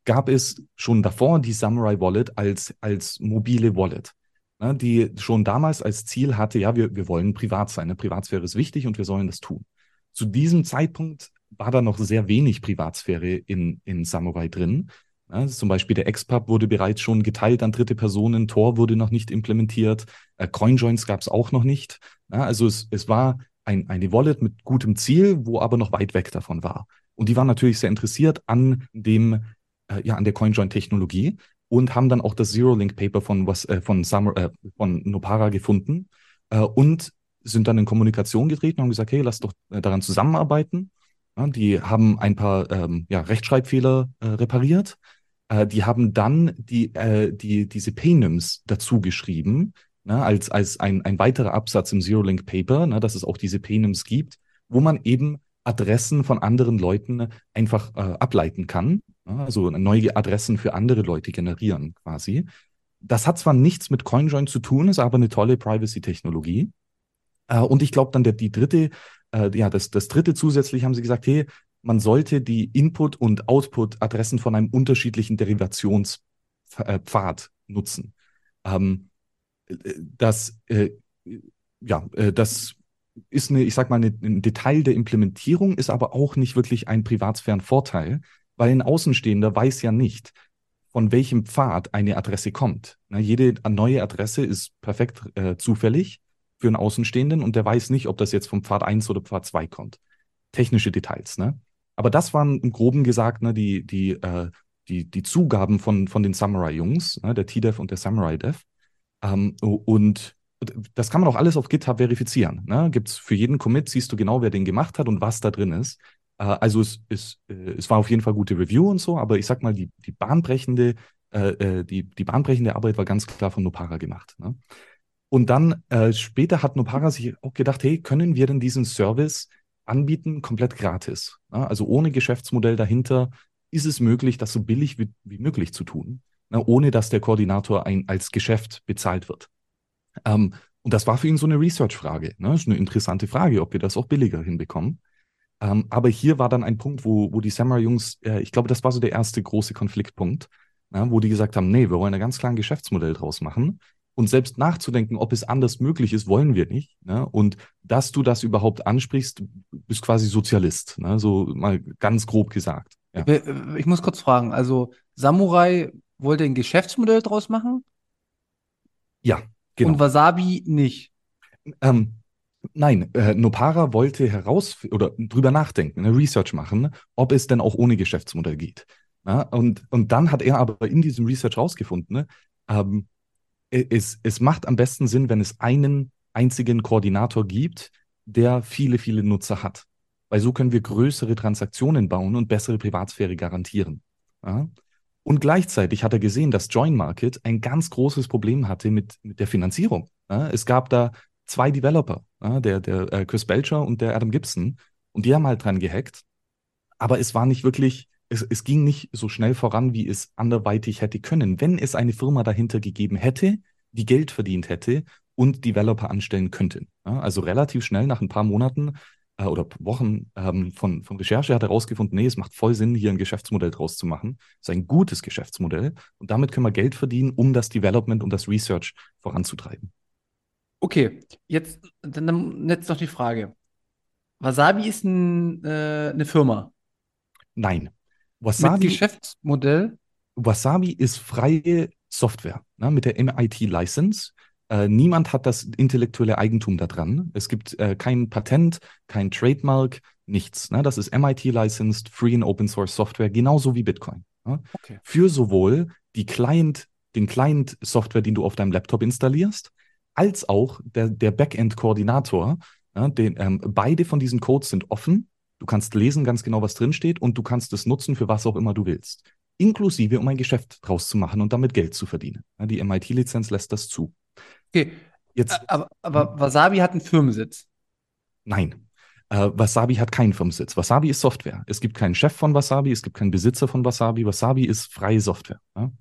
gab es schon davor die Samurai Wallet als, als mobile Wallet, ne? die schon damals als Ziel hatte, ja, wir, wir wollen privat sein. Ne? Privatsphäre ist wichtig und wir sollen das tun. Zu diesem Zeitpunkt war da noch sehr wenig Privatsphäre in, in Samurai drin. Ja, zum Beispiel der XPub wurde bereits schon geteilt an dritte Personen, Tor wurde noch nicht implementiert, äh, CoinJoins gab es auch noch nicht. Ja, also es, es war ein, eine Wallet mit gutem Ziel, wo aber noch weit weg davon war. Und die waren natürlich sehr interessiert an dem, äh, ja, an der CoinJoin-Technologie und haben dann auch das Zero-Link-Paper von, was, äh, von, Summer, äh, von Nopara gefunden äh, und sind dann in Kommunikation getreten und haben gesagt, hey, lass doch äh, daran zusammenarbeiten. Ja, die haben ein paar ähm, ja, Rechtschreibfehler äh, repariert die haben dann die, die, diese Paynims dazu geschrieben, ne, als, als ein, ein weiterer Absatz im Zero-Link Paper, ne, dass es auch diese Paynims gibt, wo man eben Adressen von anderen Leuten einfach äh, ableiten kann. Ne, also neue Adressen für andere Leute generieren quasi. Das hat zwar nichts mit CoinJoin zu tun, ist aber eine tolle Privacy-Technologie. Äh, und ich glaube dann der, die dritte, äh, ja, das, das dritte zusätzlich haben sie gesagt, hey, man sollte die Input- und Output-Adressen von einem unterschiedlichen Derivationspfad nutzen. Ähm, das, äh, ja, äh, das ist eine, ich sag mal, eine, ein Detail der Implementierung, ist aber auch nicht wirklich ein Privatsphärenvorteil, weil ein Außenstehender weiß ja nicht, von welchem Pfad eine Adresse kommt. Na, jede neue Adresse ist perfekt äh, zufällig für einen Außenstehenden und der weiß nicht, ob das jetzt vom Pfad 1 oder Pfad 2 kommt. Technische Details, ne? Aber das waren im Groben gesagt ne, die, die, äh, die, die Zugaben von, von den Samurai-Jungs, ne, der T-Dev und der Samurai-Dev. Ähm, und das kann man auch alles auf GitHub verifizieren. Ne? Gibt es für jeden Commit, siehst du genau, wer den gemacht hat und was da drin ist. Äh, also es, es, äh, es war auf jeden Fall gute Review und so, aber ich sag mal, die, die bahnbrechende, äh, äh die, die bahnbrechende Arbeit war ganz klar von Nopara gemacht. Ne? Und dann äh, später hat Nopara sich auch gedacht, hey, können wir denn diesen Service anbieten, komplett gratis. Ja, also ohne Geschäftsmodell dahinter ist es möglich, das so billig wie, wie möglich zu tun, ja, ohne dass der Koordinator ein, als Geschäft bezahlt wird. Ähm, und das war für ihn so eine Research-Frage. Ne? Das ist eine interessante Frage, ob wir das auch billiger hinbekommen. Ähm, aber hier war dann ein Punkt, wo, wo die Samurai-Jungs, äh, ich glaube, das war so der erste große Konfliktpunkt, ja, wo die gesagt haben, nee, wir wollen ein ganz klar ein Geschäftsmodell draus machen. Und selbst nachzudenken, ob es anders möglich ist, wollen wir nicht. Ne? Und dass du das überhaupt ansprichst, bist quasi Sozialist. Ne? So mal ganz grob gesagt. Ja. Ich muss kurz fragen, also Samurai wollte ein Geschäftsmodell draus machen? Ja, genau. Und Wasabi nicht? Ähm, nein, äh, Nopara wollte heraus oder drüber nachdenken, eine Research machen, ob es denn auch ohne Geschäftsmodell geht. Ja? Und, und dann hat er aber in diesem Research rausgefunden, ne, ähm, es, es macht am besten Sinn, wenn es einen einzigen Koordinator gibt, der viele, viele Nutzer hat. Weil so können wir größere Transaktionen bauen und bessere Privatsphäre garantieren. Ja? Und gleichzeitig hat er gesehen, dass Join Market ein ganz großes Problem hatte mit, mit der Finanzierung. Es gab da zwei Developer, der, der äh, Chris Belcher und der Adam Gibson, und die haben halt dran gehackt. Aber es war nicht wirklich es, es ging nicht so schnell voran, wie es anderweitig hätte können, wenn es eine Firma dahinter gegeben hätte, die Geld verdient hätte und Developer anstellen könnte. Ja, also relativ schnell nach ein paar Monaten äh, oder Wochen ähm, von, von Recherche hat er herausgefunden, nee, es macht voll Sinn, hier ein Geschäftsmodell draus zu machen. Es ist ein gutes Geschäftsmodell und damit können wir Geld verdienen, um das Development und das Research voranzutreiben. Okay, jetzt, dann jetzt noch die Frage. Wasabi ist ein, äh, eine Firma. Nein. Wasabi, mit Geschäftsmodell? Wasabi ist freie Software ne, mit der MIT-License. Äh, niemand hat das intellektuelle Eigentum daran. Es gibt äh, kein Patent, kein Trademark, nichts. Ne? Das ist MIT-licensed, Free and Open Source Software, genauso wie Bitcoin. Ne? Okay. Für sowohl die Client, den Client-Software, den du auf deinem Laptop installierst, als auch der, der Backend-Koordinator. Ja, ähm, beide von diesen Codes sind offen Du kannst lesen ganz genau, was drinsteht und du kannst es nutzen für was auch immer du willst. Inklusive, um ein Geschäft draus zu machen und damit Geld zu verdienen. Die MIT-Lizenz lässt das zu. Okay. Jetzt, aber, aber Wasabi hat einen Firmensitz. Nein. Äh, Wasabi hat keinen Firmensitz. Wasabi ist Software. Es gibt keinen Chef von Wasabi, es gibt keinen Besitzer von Wasabi. Wasabi ist freie Software. Ja?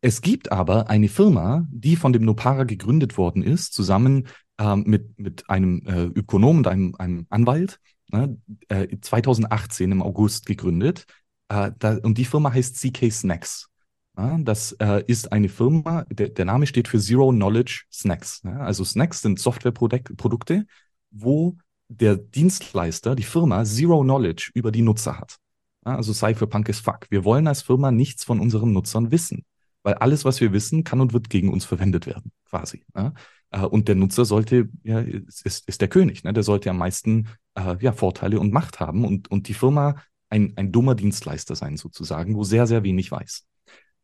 Es gibt aber eine Firma, die von dem Nopara gegründet worden ist, zusammen ähm, mit, mit einem äh, Ökonom und einem, einem Anwalt, ne, äh, 2018 im August gegründet. Äh, da, und die Firma heißt CK Snacks. Das äh, ist eine Firma, der, der Name steht für Zero Knowledge Snacks. Ja, also Snacks sind Softwareprodukte, wo der Dienstleister, die Firma, Zero Knowledge über die Nutzer hat. Ja, also Cypherpunk ist fuck. Wir wollen als Firma nichts von unseren Nutzern wissen, weil alles, was wir wissen, kann und wird gegen uns verwendet werden, quasi. Ja? Äh, und der Nutzer sollte, ja, ist, ist der König, ne? der sollte am meisten äh, ja, Vorteile und Macht haben und, und die Firma ein, ein dummer Dienstleister sein, sozusagen, wo sehr, sehr wenig weiß.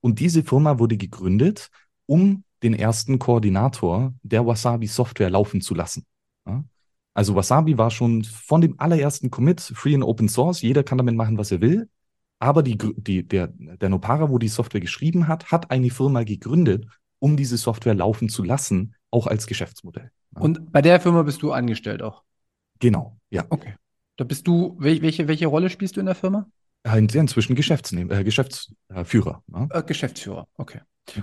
Und diese Firma wurde gegründet, um den ersten Koordinator der Wasabi Software laufen zu lassen. Ja? Also Wasabi war schon von dem allerersten Commit free and open source. Jeder kann damit machen, was er will. Aber die, die, der, der Nopara, wo die Software geschrieben hat, hat eine Firma gegründet, um diese Software laufen zu lassen, auch als Geschäftsmodell. Ja. Und bei der Firma bist du angestellt auch? Genau, ja. Okay. Da bist du, welche, welche Rolle spielst du in der Firma? Inzwischen Geschäftsnehm, äh, Geschäftsführer. Ja? Äh, Geschäftsführer, okay.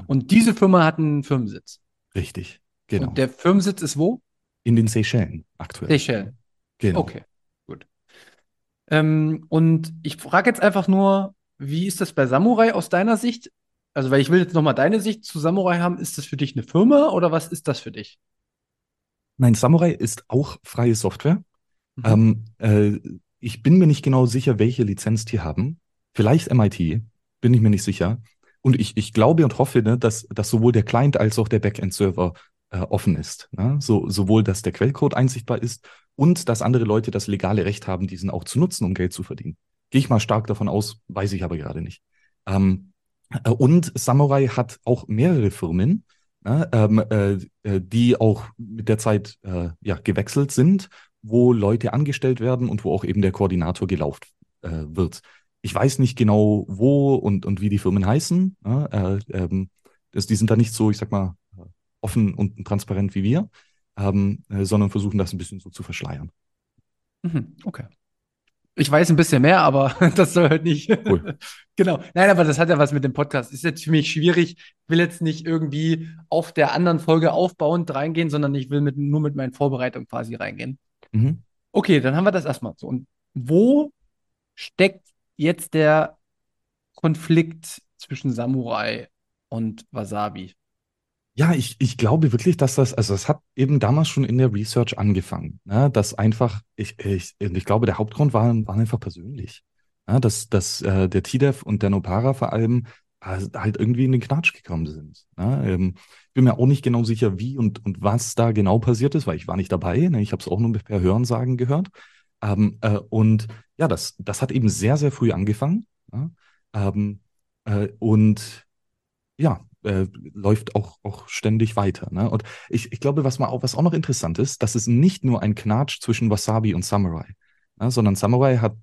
Und diese Firma hat einen Firmensitz. Richtig, genau. Und der Firmensitz ist wo? In den Seychellen aktuell. Seychellen. Genau. Okay, gut. Ähm, und ich frage jetzt einfach nur, wie ist das bei Samurai aus deiner Sicht? Also, weil ich will jetzt nochmal deine Sicht zu Samurai haben. Ist das für dich eine Firma oder was ist das für dich? Nein, Samurai ist auch freie Software. Mhm. Ähm, äh, ich bin mir nicht genau sicher, welche Lizenz die haben. Vielleicht MIT, bin ich mir nicht sicher. Und ich, ich glaube und hoffe, ne, dass, dass sowohl der Client als auch der Backend-Server äh, offen ist. Ne? So, sowohl, dass der Quellcode einsichtbar ist und dass andere Leute das legale Recht haben, diesen auch zu nutzen, um Geld zu verdienen. Gehe ich mal stark davon aus, weiß ich aber gerade nicht. Ähm, äh, und Samurai hat auch mehrere Firmen, ne, ähm, äh, äh, die auch mit der Zeit äh, ja, gewechselt sind, wo Leute angestellt werden und wo auch eben der Koordinator gelauft äh, wird. Ich weiß nicht genau, wo und, und wie die Firmen heißen. Ne, äh, ähm, das, die sind da nicht so, ich sag mal, offen und transparent wie wir, ähm, sondern versuchen das ein bisschen so zu verschleiern. Mhm, okay. Ich weiß ein bisschen mehr, aber das soll halt nicht. Cool. genau. Nein, aber das hat ja was mit dem Podcast. Ist jetzt für mich schwierig. Ich will jetzt nicht irgendwie auf der anderen Folge aufbauend reingehen, sondern ich will mit, nur mit meinen Vorbereitungen quasi reingehen. Mhm. Okay, dann haben wir das erstmal so. Und wo steckt jetzt der Konflikt zwischen Samurai und Wasabi? Ja, ich, ich glaube wirklich, dass das, also es hat eben damals schon in der Research angefangen, ne, dass einfach, ich, ich, ich glaube, der Hauptgrund war, war einfach persönlich. Ja, dass dass äh, der TDEF und der Nopara vor allem halt irgendwie in den Knatsch gekommen sind. Ne? Ähm, ich bin mir auch nicht genau sicher, wie und, und was da genau passiert ist, weil ich war nicht dabei. Ne? Ich habe es auch nur per Hörensagen gehört. Ähm, äh, und ja, das, das hat eben sehr, sehr früh angefangen. Ja? Ähm, äh, und ja, äh, läuft auch, auch ständig weiter. Ne? Und ich, ich glaube, was, mal auch, was auch noch interessant ist, das ist nicht nur ein Knatsch zwischen Wasabi und Samurai, ne? sondern Samurai hat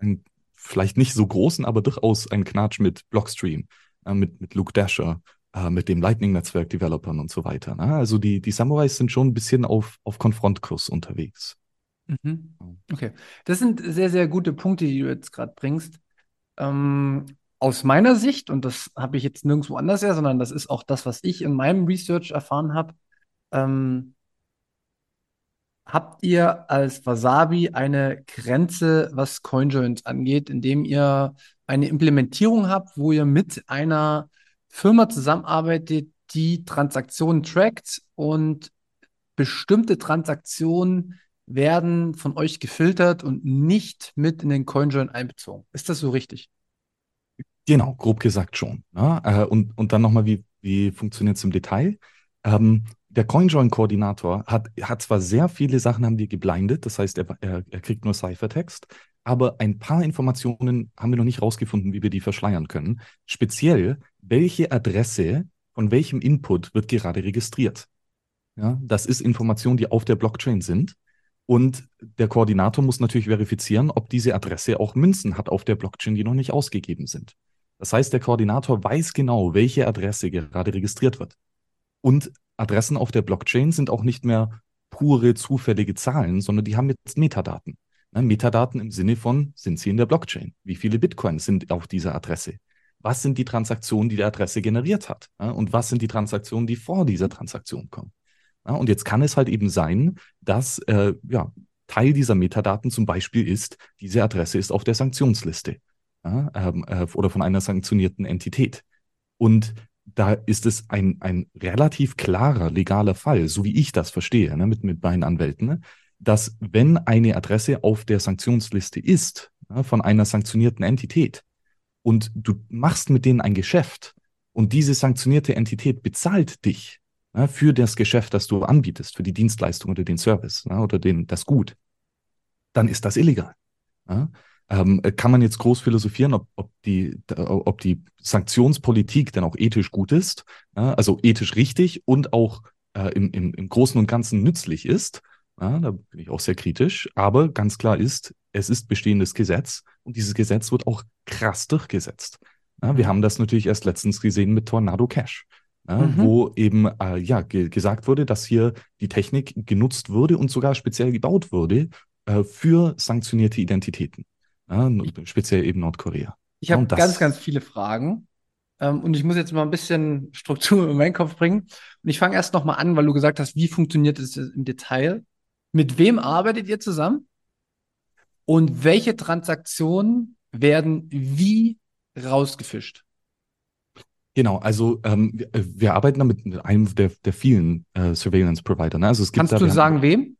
einen vielleicht nicht so großen, aber durchaus einen Knatsch mit Blockstream, äh, mit, mit Luke Dasher, äh, mit dem Lightning-Netzwerk-Developern und so weiter. Ne? Also die, die Samurais sind schon ein bisschen auf, auf Konfrontkurs unterwegs. Mhm. Okay, das sind sehr, sehr gute Punkte, die du jetzt gerade bringst. Ähm, aus meiner Sicht, und das habe ich jetzt nirgendwo anders her, sondern das ist auch das, was ich in meinem Research erfahren habe, ähm, habt ihr als Wasabi eine Grenze, was CoinJoins angeht, indem ihr eine Implementierung habt, wo ihr mit einer Firma zusammenarbeitet, die Transaktionen trackt und bestimmte Transaktionen werden von euch gefiltert und nicht mit in den CoinJoin einbezogen. Ist das so richtig? Genau, grob gesagt schon. Ne? Äh, und, und dann nochmal, wie, wie funktioniert es im Detail? Ähm, der CoinJoin-Koordinator hat, hat zwar sehr viele Sachen haben wir geblindet, das heißt, er, er, er kriegt nur Cyphertext, aber ein paar Informationen haben wir noch nicht rausgefunden, wie wir die verschleiern können. Speziell, welche Adresse von welchem Input wird gerade registriert? Ja, das ist Information, die auf der Blockchain sind. Und der Koordinator muss natürlich verifizieren, ob diese Adresse auch Münzen hat auf der Blockchain, die noch nicht ausgegeben sind. Das heißt, der Koordinator weiß genau, welche Adresse gerade registriert wird. Und Adressen auf der Blockchain sind auch nicht mehr pure zufällige Zahlen, sondern die haben jetzt Metadaten. Ne, Metadaten im Sinne von, sind sie in der Blockchain? Wie viele Bitcoins sind auf dieser Adresse? Was sind die Transaktionen, die die Adresse generiert hat? Ne, und was sind die Transaktionen, die vor dieser Transaktion kommen? Ja, und jetzt kann es halt eben sein, dass äh, ja, Teil dieser Metadaten zum Beispiel ist, diese Adresse ist auf der Sanktionsliste ja, ähm, äh, oder von einer sanktionierten Entität. Und da ist es ein, ein relativ klarer legaler Fall, so wie ich das verstehe, ne, mit, mit meinen Anwälten, ne, dass wenn eine Adresse auf der Sanktionsliste ist, ja, von einer sanktionierten Entität, und du machst mit denen ein Geschäft und diese sanktionierte Entität bezahlt dich ja, für das Geschäft, das du anbietest, für die Dienstleistung oder den Service ja, oder den, das Gut, dann ist das illegal. Ja? Ähm, kann man jetzt groß philosophieren, ob, ob, die, ob die Sanktionspolitik dann auch ethisch gut ist, also ethisch richtig und auch äh, im, im, im Großen und Ganzen nützlich ist. Ja, da bin ich auch sehr kritisch. Aber ganz klar ist, es ist bestehendes Gesetz und dieses Gesetz wird auch krass durchgesetzt. Ja, wir mhm. haben das natürlich erst letztens gesehen mit Tornado Cash, ja, mhm. wo eben äh, ja, ge gesagt wurde, dass hier die Technik genutzt wurde und sogar speziell gebaut wurde äh, für sanktionierte Identitäten. Speziell eben Nordkorea. Ich habe ganz, ganz viele Fragen. Ähm, und ich muss jetzt mal ein bisschen Struktur in meinen Kopf bringen. Und ich fange erst noch mal an, weil du gesagt hast, wie funktioniert es im Detail? Mit wem arbeitet ihr zusammen? Und welche Transaktionen werden wie rausgefischt? Genau, also ähm, wir, wir, arbeiten da mit einem der, der vielen äh, Surveillance-Provider. Ne? Also es gibt Kannst da, du sagen, wem?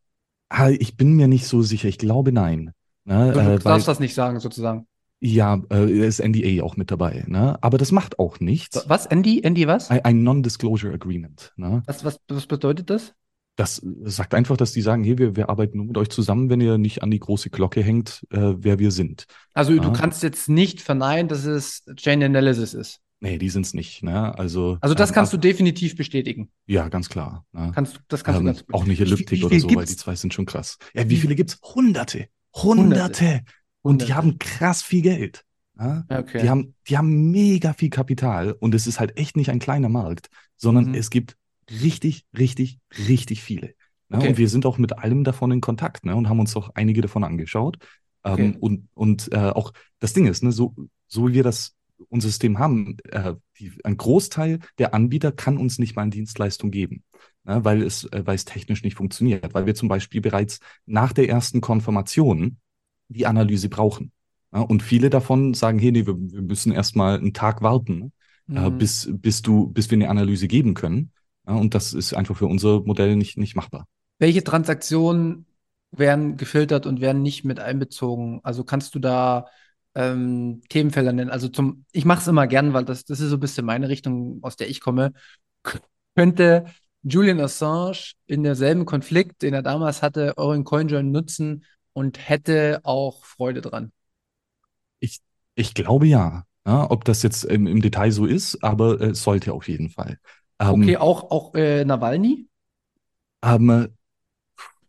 Ah, ich bin mir nicht so sicher. Ich glaube, nein. Ne? Du, äh, darfst das nicht sagen, sozusagen. Ja, äh, ist NDA auch mit dabei. Ne? Aber das macht auch nichts. Was? ND? ND was? Ein, ein Non-Disclosure Agreement. Ne? Was, was, was bedeutet das? das sagt einfach, dass die sagen, hey, wir, wir arbeiten nur mit euch zusammen, wenn ihr nicht an die große Glocke hängt, äh, wer wir sind. Also ja. du kannst jetzt nicht verneinen, dass es Chain Analysis ist. Nee, die sind es nicht. Ne? Also, also das ähm, kannst du definitiv bestätigen. Ja, ganz klar. Ne? Kannst, das kannst ähm, du ganz Auch nicht Elliptik oder so, weil die zwei sind schon krass. Ja, wie viele gibt's? Hunderte. Hunderte. Hunderte. Und die haben krass viel Geld. Ne? Okay. Die, haben, die haben mega viel Kapital und es ist halt echt nicht ein kleiner Markt, sondern mhm. es gibt richtig, richtig, richtig viele. Ne? Okay. Und wir sind auch mit allem davon in Kontakt ne? und haben uns auch einige davon angeschaut. Ähm, okay. Ähm, und und äh, auch das Ding ist, ne, so, so wie wir das unser System haben, äh, die, ein Großteil der Anbieter kann uns nicht mal eine Dienstleistung geben, ne, weil, es, äh, weil es technisch nicht funktioniert, weil wir zum Beispiel bereits nach der ersten Konfirmation die Analyse brauchen. Ne? Und viele davon sagen, hey, nee, wir, wir müssen erstmal einen Tag warten, äh, mhm. bis, bis, du, bis wir eine Analyse geben können. Ja, und das ist einfach für unser Modell nicht, nicht machbar. Welche Transaktionen werden gefiltert und werden nicht mit einbezogen? Also kannst du da ähm, Themenfelder nennen? Also zum, ich mache es immer gern, weil das, das ist so ein bisschen meine Richtung, aus der ich komme. könnte Julian Assange in derselben Konflikt, den er damals hatte, euren CoinJoin nutzen und hätte auch Freude dran? Ich, ich glaube ja. ja ob das jetzt im, im Detail so ist, aber es äh, sollte auf jeden Fall. Ähm, okay, auch, auch äh, Nawalny? Ähm,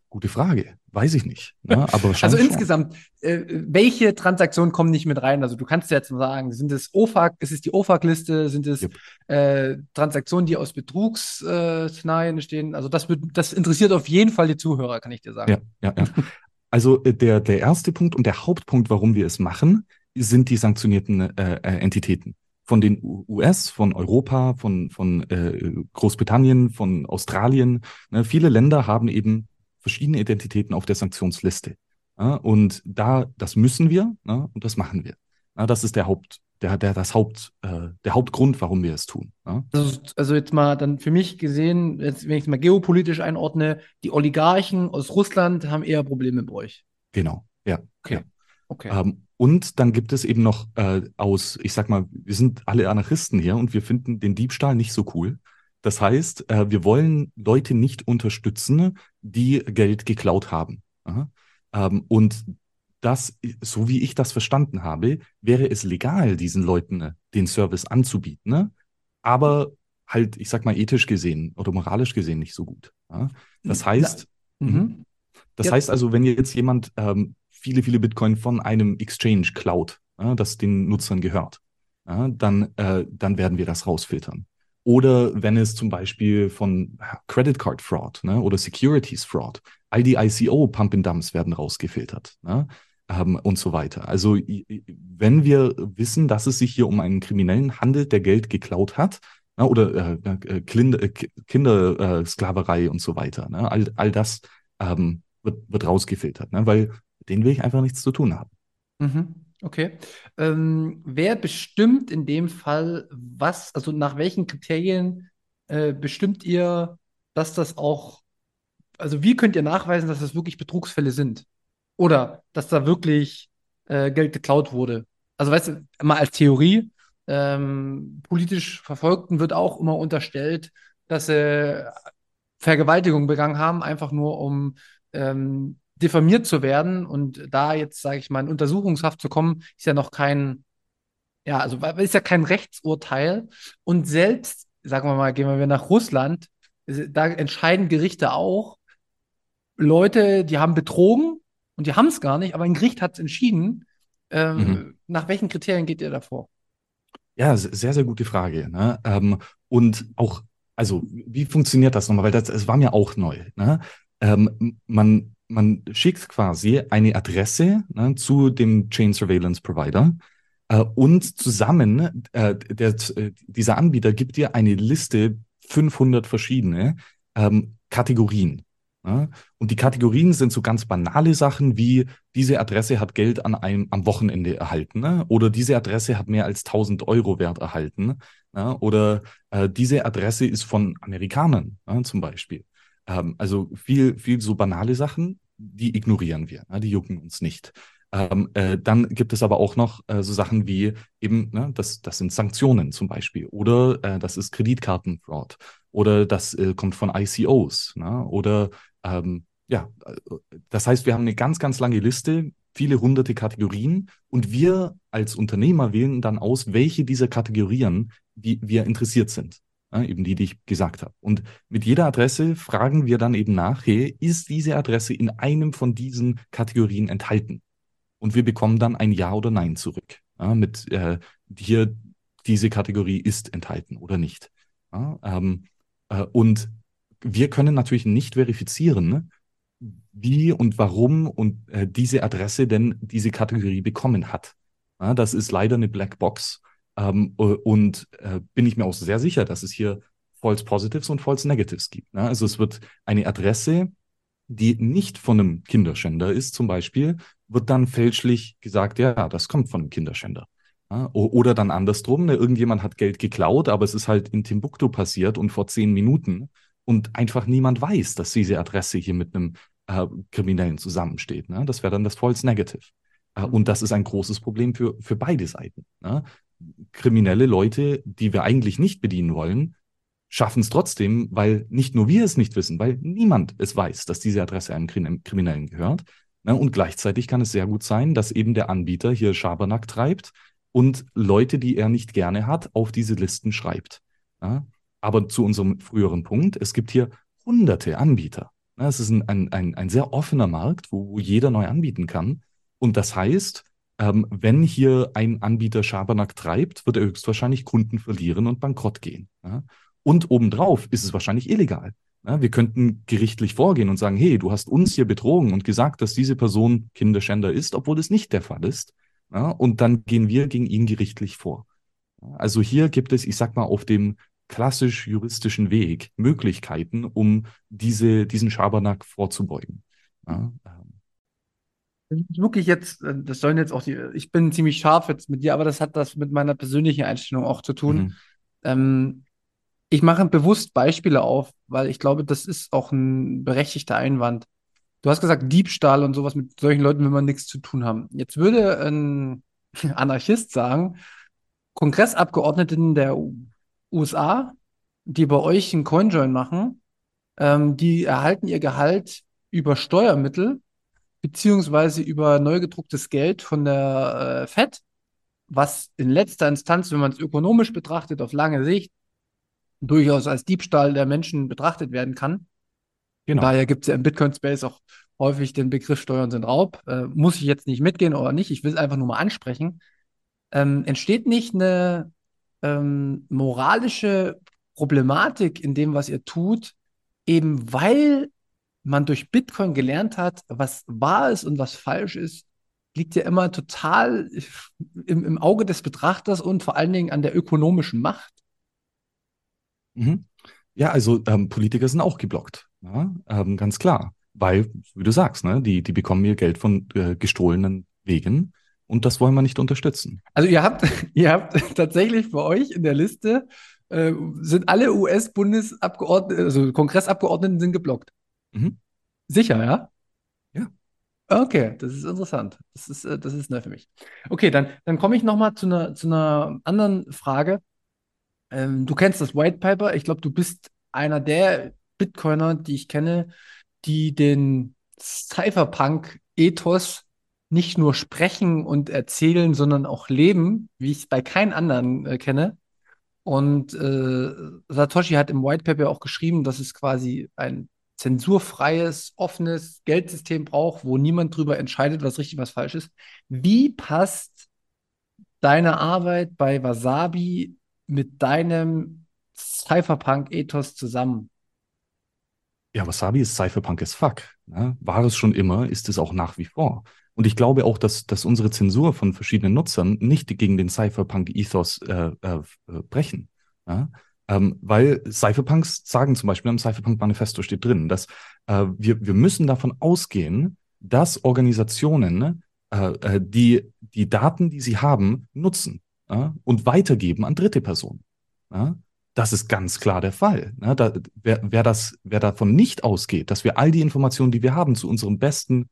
gute Frage. Weiß ich nicht. Ne? Aber also insgesamt, äh, welche Transaktionen kommen nicht mit rein? Also du kannst jetzt mal sagen, sind es OFAC, ist es die OFAC-Liste, sind es yep. äh, Transaktionen, die aus Betrugsszenarien stehen? Also das, das interessiert auf jeden Fall die Zuhörer, kann ich dir sagen. Ja, ja, ja. Also äh, der, der erste Punkt und der Hauptpunkt, warum wir es machen, sind die sanktionierten äh, äh Entitäten von den US, von Europa, von, von äh, Großbritannien, von Australien. Ne? Viele Länder haben eben verschiedene Identitäten auf der Sanktionsliste. Ja? Und da, das müssen wir ne? und das machen wir. Ja, das ist der Haupt, der, der, das Haupt, äh, der Hauptgrund, warum wir es tun. Ja? Also, also jetzt mal dann für mich gesehen, jetzt, wenn ich es mal geopolitisch einordne, die Oligarchen aus Russland haben eher Probleme mit euch. Genau, ja. Okay. Ja. okay. Ähm, und dann gibt es eben noch äh, aus, ich sag mal, wir sind alle Anarchisten hier und wir finden den Diebstahl nicht so cool. Das heißt, äh, wir wollen Leute nicht unterstützen, die Geld geklaut haben. Ähm, und das, so wie ich das verstanden habe, wäre es legal, diesen Leuten äh, den Service anzubieten, ne? aber halt, ich sag mal, ethisch gesehen oder moralisch gesehen nicht so gut. Das heißt, mhm. das ja. heißt also, wenn jetzt jemand ähm, viele, viele Bitcoin von einem Exchange klaut, das den Nutzern gehört, dann, äh, dann werden wir das rausfiltern. Oder wenn es zum Beispiel von Credit Card Fraud ne, oder Securities Fraud, all die ICO Pump and Dumps werden rausgefiltert ne, ähm, und so weiter. Also wenn wir wissen, dass es sich hier um einen Kriminellen handelt, der Geld geklaut hat, ne, oder äh, äh Kinder, äh, Kindersklaverei äh, und so weiter, ne, all, all das ähm, wird, wird rausgefiltert, ne, weil denen will ich einfach nichts zu tun haben. Mhm. Okay. Ähm, wer bestimmt in dem Fall, was, also nach welchen Kriterien äh, bestimmt ihr, dass das auch also wie könnt ihr nachweisen, dass das wirklich Betrugsfälle sind? Oder dass da wirklich äh, Geld geklaut wurde? Also weißt du, mal als Theorie, ähm, politisch Verfolgten wird auch immer unterstellt, dass sie Vergewaltigung begangen haben, einfach nur um ähm, diffamiert zu werden. Und da jetzt, sage ich mal, in Untersuchungshaft zu kommen, ist ja noch kein, ja, also ist ja kein Rechtsurteil. Und selbst, sagen wir mal, gehen wir nach Russland, da entscheiden Gerichte auch, Leute, die haben betrogen und die haben es gar nicht, aber ein Gericht hat es entschieden. Ähm, mhm. Nach welchen Kriterien geht ihr davor? Ja, sehr, sehr gute Frage. Ne? Ähm, und auch, also, wie funktioniert das nochmal? Weil das, das war mir auch neu. Ne? Ähm, man, man schickt quasi eine Adresse ne, zu dem Chain Surveillance Provider äh, und zusammen, äh, der, dieser Anbieter gibt dir eine Liste 500 verschiedene ähm, Kategorien. Ja? Und die Kategorien sind so ganz banale Sachen wie, diese Adresse hat Geld an einem, am Wochenende erhalten ne? oder diese Adresse hat mehr als 1000 Euro Wert erhalten ja? oder äh, diese Adresse ist von Amerikanern ja? zum Beispiel. Ähm, also viel, viel so banale Sachen, die ignorieren wir, die jucken uns nicht. Ähm, äh, dann gibt es aber auch noch äh, so Sachen wie eben, ne, das, das sind Sanktionen zum Beispiel oder äh, das ist Kreditkartenfraud oder das äh, kommt von ICOs ne, oder ähm, ja, das heißt, wir haben eine ganz, ganz lange Liste, viele hunderte Kategorien und wir als Unternehmer wählen dann aus, welche dieser Kategorien wir interessiert sind. Ja, eben die, die ich gesagt habe. Und mit jeder Adresse fragen wir dann eben nach, hey, ist diese Adresse in einem von diesen Kategorien enthalten? Und wir bekommen dann ein Ja oder Nein zurück. Ja, mit äh, hier, diese Kategorie ist enthalten oder nicht. Ja, ähm, äh, und wir können natürlich nicht verifizieren, wie und warum und äh, diese Adresse denn diese Kategorie bekommen hat. Ja, das ist leider eine Blackbox. Ähm, und äh, bin ich mir auch sehr sicher, dass es hier False Positives und False Negatives gibt. Ne? Also es wird eine Adresse, die nicht von einem Kinderschänder ist, zum Beispiel, wird dann fälschlich gesagt, ja, das kommt von einem Kinderschänder. Ja? Oder dann andersrum, ne? irgendjemand hat Geld geklaut, aber es ist halt in Timbuktu passiert und vor zehn Minuten und einfach niemand weiß, dass diese Adresse hier mit einem äh, Kriminellen zusammensteht. Ne? Das wäre dann das False Negative. Äh, und das ist ein großes Problem für, für beide Seiten. Ne? Kriminelle Leute, die wir eigentlich nicht bedienen wollen, schaffen es trotzdem, weil nicht nur wir es nicht wissen, weil niemand es weiß, dass diese Adresse einem Kriminellen gehört. Ne? Und gleichzeitig kann es sehr gut sein, dass eben der Anbieter hier Schabernack treibt und Leute, die er nicht gerne hat, auf diese Listen schreibt. Aber zu unserem früheren Punkt, es gibt hier hunderte Anbieter. Es ist ein, ein, ein, sehr offener Markt, wo jeder neu anbieten kann. Und das heißt, ähm, wenn hier ein Anbieter Schabernack treibt, wird er höchstwahrscheinlich Kunden verlieren und bankrott gehen. Ja? Und obendrauf ist es wahrscheinlich illegal. Ja? Wir könnten gerichtlich vorgehen und sagen, hey, du hast uns hier betrogen und gesagt, dass diese Person Kinderschänder ist, obwohl es nicht der Fall ist. Ja? Und dann gehen wir gegen ihn gerichtlich vor. Also hier gibt es, ich sag mal, auf dem klassisch juristischen Weg Möglichkeiten, um diese, diesen Schabernack vorzubeugen. Ja, ähm. Wirklich jetzt, äh, das sollen jetzt auch die, ich bin ziemlich scharf jetzt mit dir, aber das hat das mit meiner persönlichen Einstellung auch zu tun. Mhm. Ähm, ich mache bewusst Beispiele auf, weil ich glaube, das ist auch ein berechtigter Einwand. Du hast gesagt, Diebstahl und sowas mit solchen Leuten will man nichts zu tun haben. Jetzt würde ein Anarchist sagen, Kongressabgeordneten der USA, die bei euch einen Coinjoin machen, ähm, die erhalten ihr Gehalt über Steuermittel beziehungsweise über neu gedrucktes Geld von der äh, Fed, was in letzter Instanz, wenn man es ökonomisch betrachtet, auf lange Sicht durchaus als Diebstahl der Menschen betrachtet werden kann. Genau. Daher gibt es ja im Bitcoin-Space auch häufig den Begriff Steuern sind Raub. Äh, muss ich jetzt nicht mitgehen oder nicht, ich will es einfach nur mal ansprechen. Ähm, entsteht nicht eine ähm, moralische Problematik in dem, was ihr tut, eben weil man durch Bitcoin gelernt hat, was wahr ist und was falsch ist, liegt ja immer total im, im Auge des Betrachters und vor allen Dingen an der ökonomischen Macht. Mhm. Ja, also ähm, Politiker sind auch geblockt, ja? ähm, ganz klar. Weil, wie du sagst, ne, die, die bekommen ihr Geld von äh, gestohlenen Wegen. Und das wollen wir nicht unterstützen. Also ihr habt, ihr habt tatsächlich bei euch in der Liste äh, sind alle US-Bundesabgeordneten, also Kongressabgeordneten sind geblockt. Mhm. Sicher, ja? Ja. Okay, das ist interessant. Das ist, äh, das ist neu für mich. Okay, dann, dann komme ich nochmal zu einer, zu einer anderen Frage. Ähm, du kennst das White Paper. Ich glaube, du bist einer der Bitcoiner, die ich kenne, die den Cypherpunk-Ethos nicht nur sprechen und erzählen, sondern auch leben, wie ich es bei keinem anderen äh, kenne. Und äh, Satoshi hat im White Paper auch geschrieben, dass es quasi ein zensurfreies, offenes Geldsystem braucht, wo niemand drüber entscheidet, was richtig, was falsch ist. Wie passt deine Arbeit bei Wasabi mit deinem Cypherpunk-Ethos zusammen? Ja, Wasabi ist Cypherpunk as fuck. Ne? War es schon immer, ist es auch nach wie vor. Und ich glaube auch, dass, dass unsere Zensur von verschiedenen Nutzern nicht gegen den Cypherpunk-Ethos äh, äh, brechen. Ja? Ähm, weil Cypherpunks sagen zum Beispiel im Cypherpunk-Manifesto steht drin, dass äh, wir, wir müssen davon ausgehen, dass Organisationen äh, äh, die, die Daten, die sie haben, nutzen ja? und weitergeben an dritte Personen. Ja? Das ist ganz klar der Fall. Ne? Da, wer, wer, das, wer davon nicht ausgeht, dass wir all die Informationen, die wir haben, zu unserem besten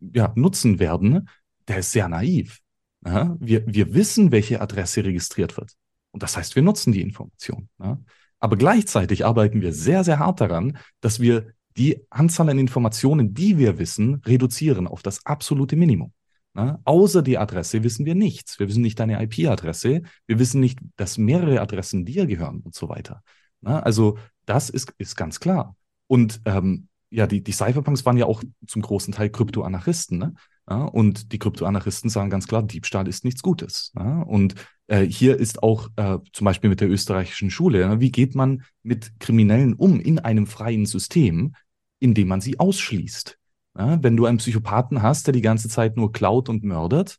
ja, nutzen werden, der ist sehr naiv. Ja? Wir, wir wissen, welche Adresse registriert wird. Und das heißt, wir nutzen die Information. Ja? Aber gleichzeitig arbeiten wir sehr, sehr hart daran, dass wir die Anzahl an Informationen, die wir wissen, reduzieren auf das absolute Minimum. Na, außer die Adresse wissen wir nichts. Wir wissen nicht deine IP-Adresse. Wir wissen nicht, dass mehrere Adressen dir gehören und so weiter. Na, also das ist, ist ganz klar. Und ähm, ja, die, die Cypherpunks waren ja auch zum großen Teil Kryptoanarchisten. Ne? Ja, und die Kryptoanarchisten sagen ganz klar, Diebstahl ist nichts Gutes. Ja? Und äh, hier ist auch äh, zum Beispiel mit der österreichischen Schule, ja, wie geht man mit Kriminellen um in einem freien System, indem man sie ausschließt? Wenn du einen Psychopathen hast, der die ganze Zeit nur klaut und mördert,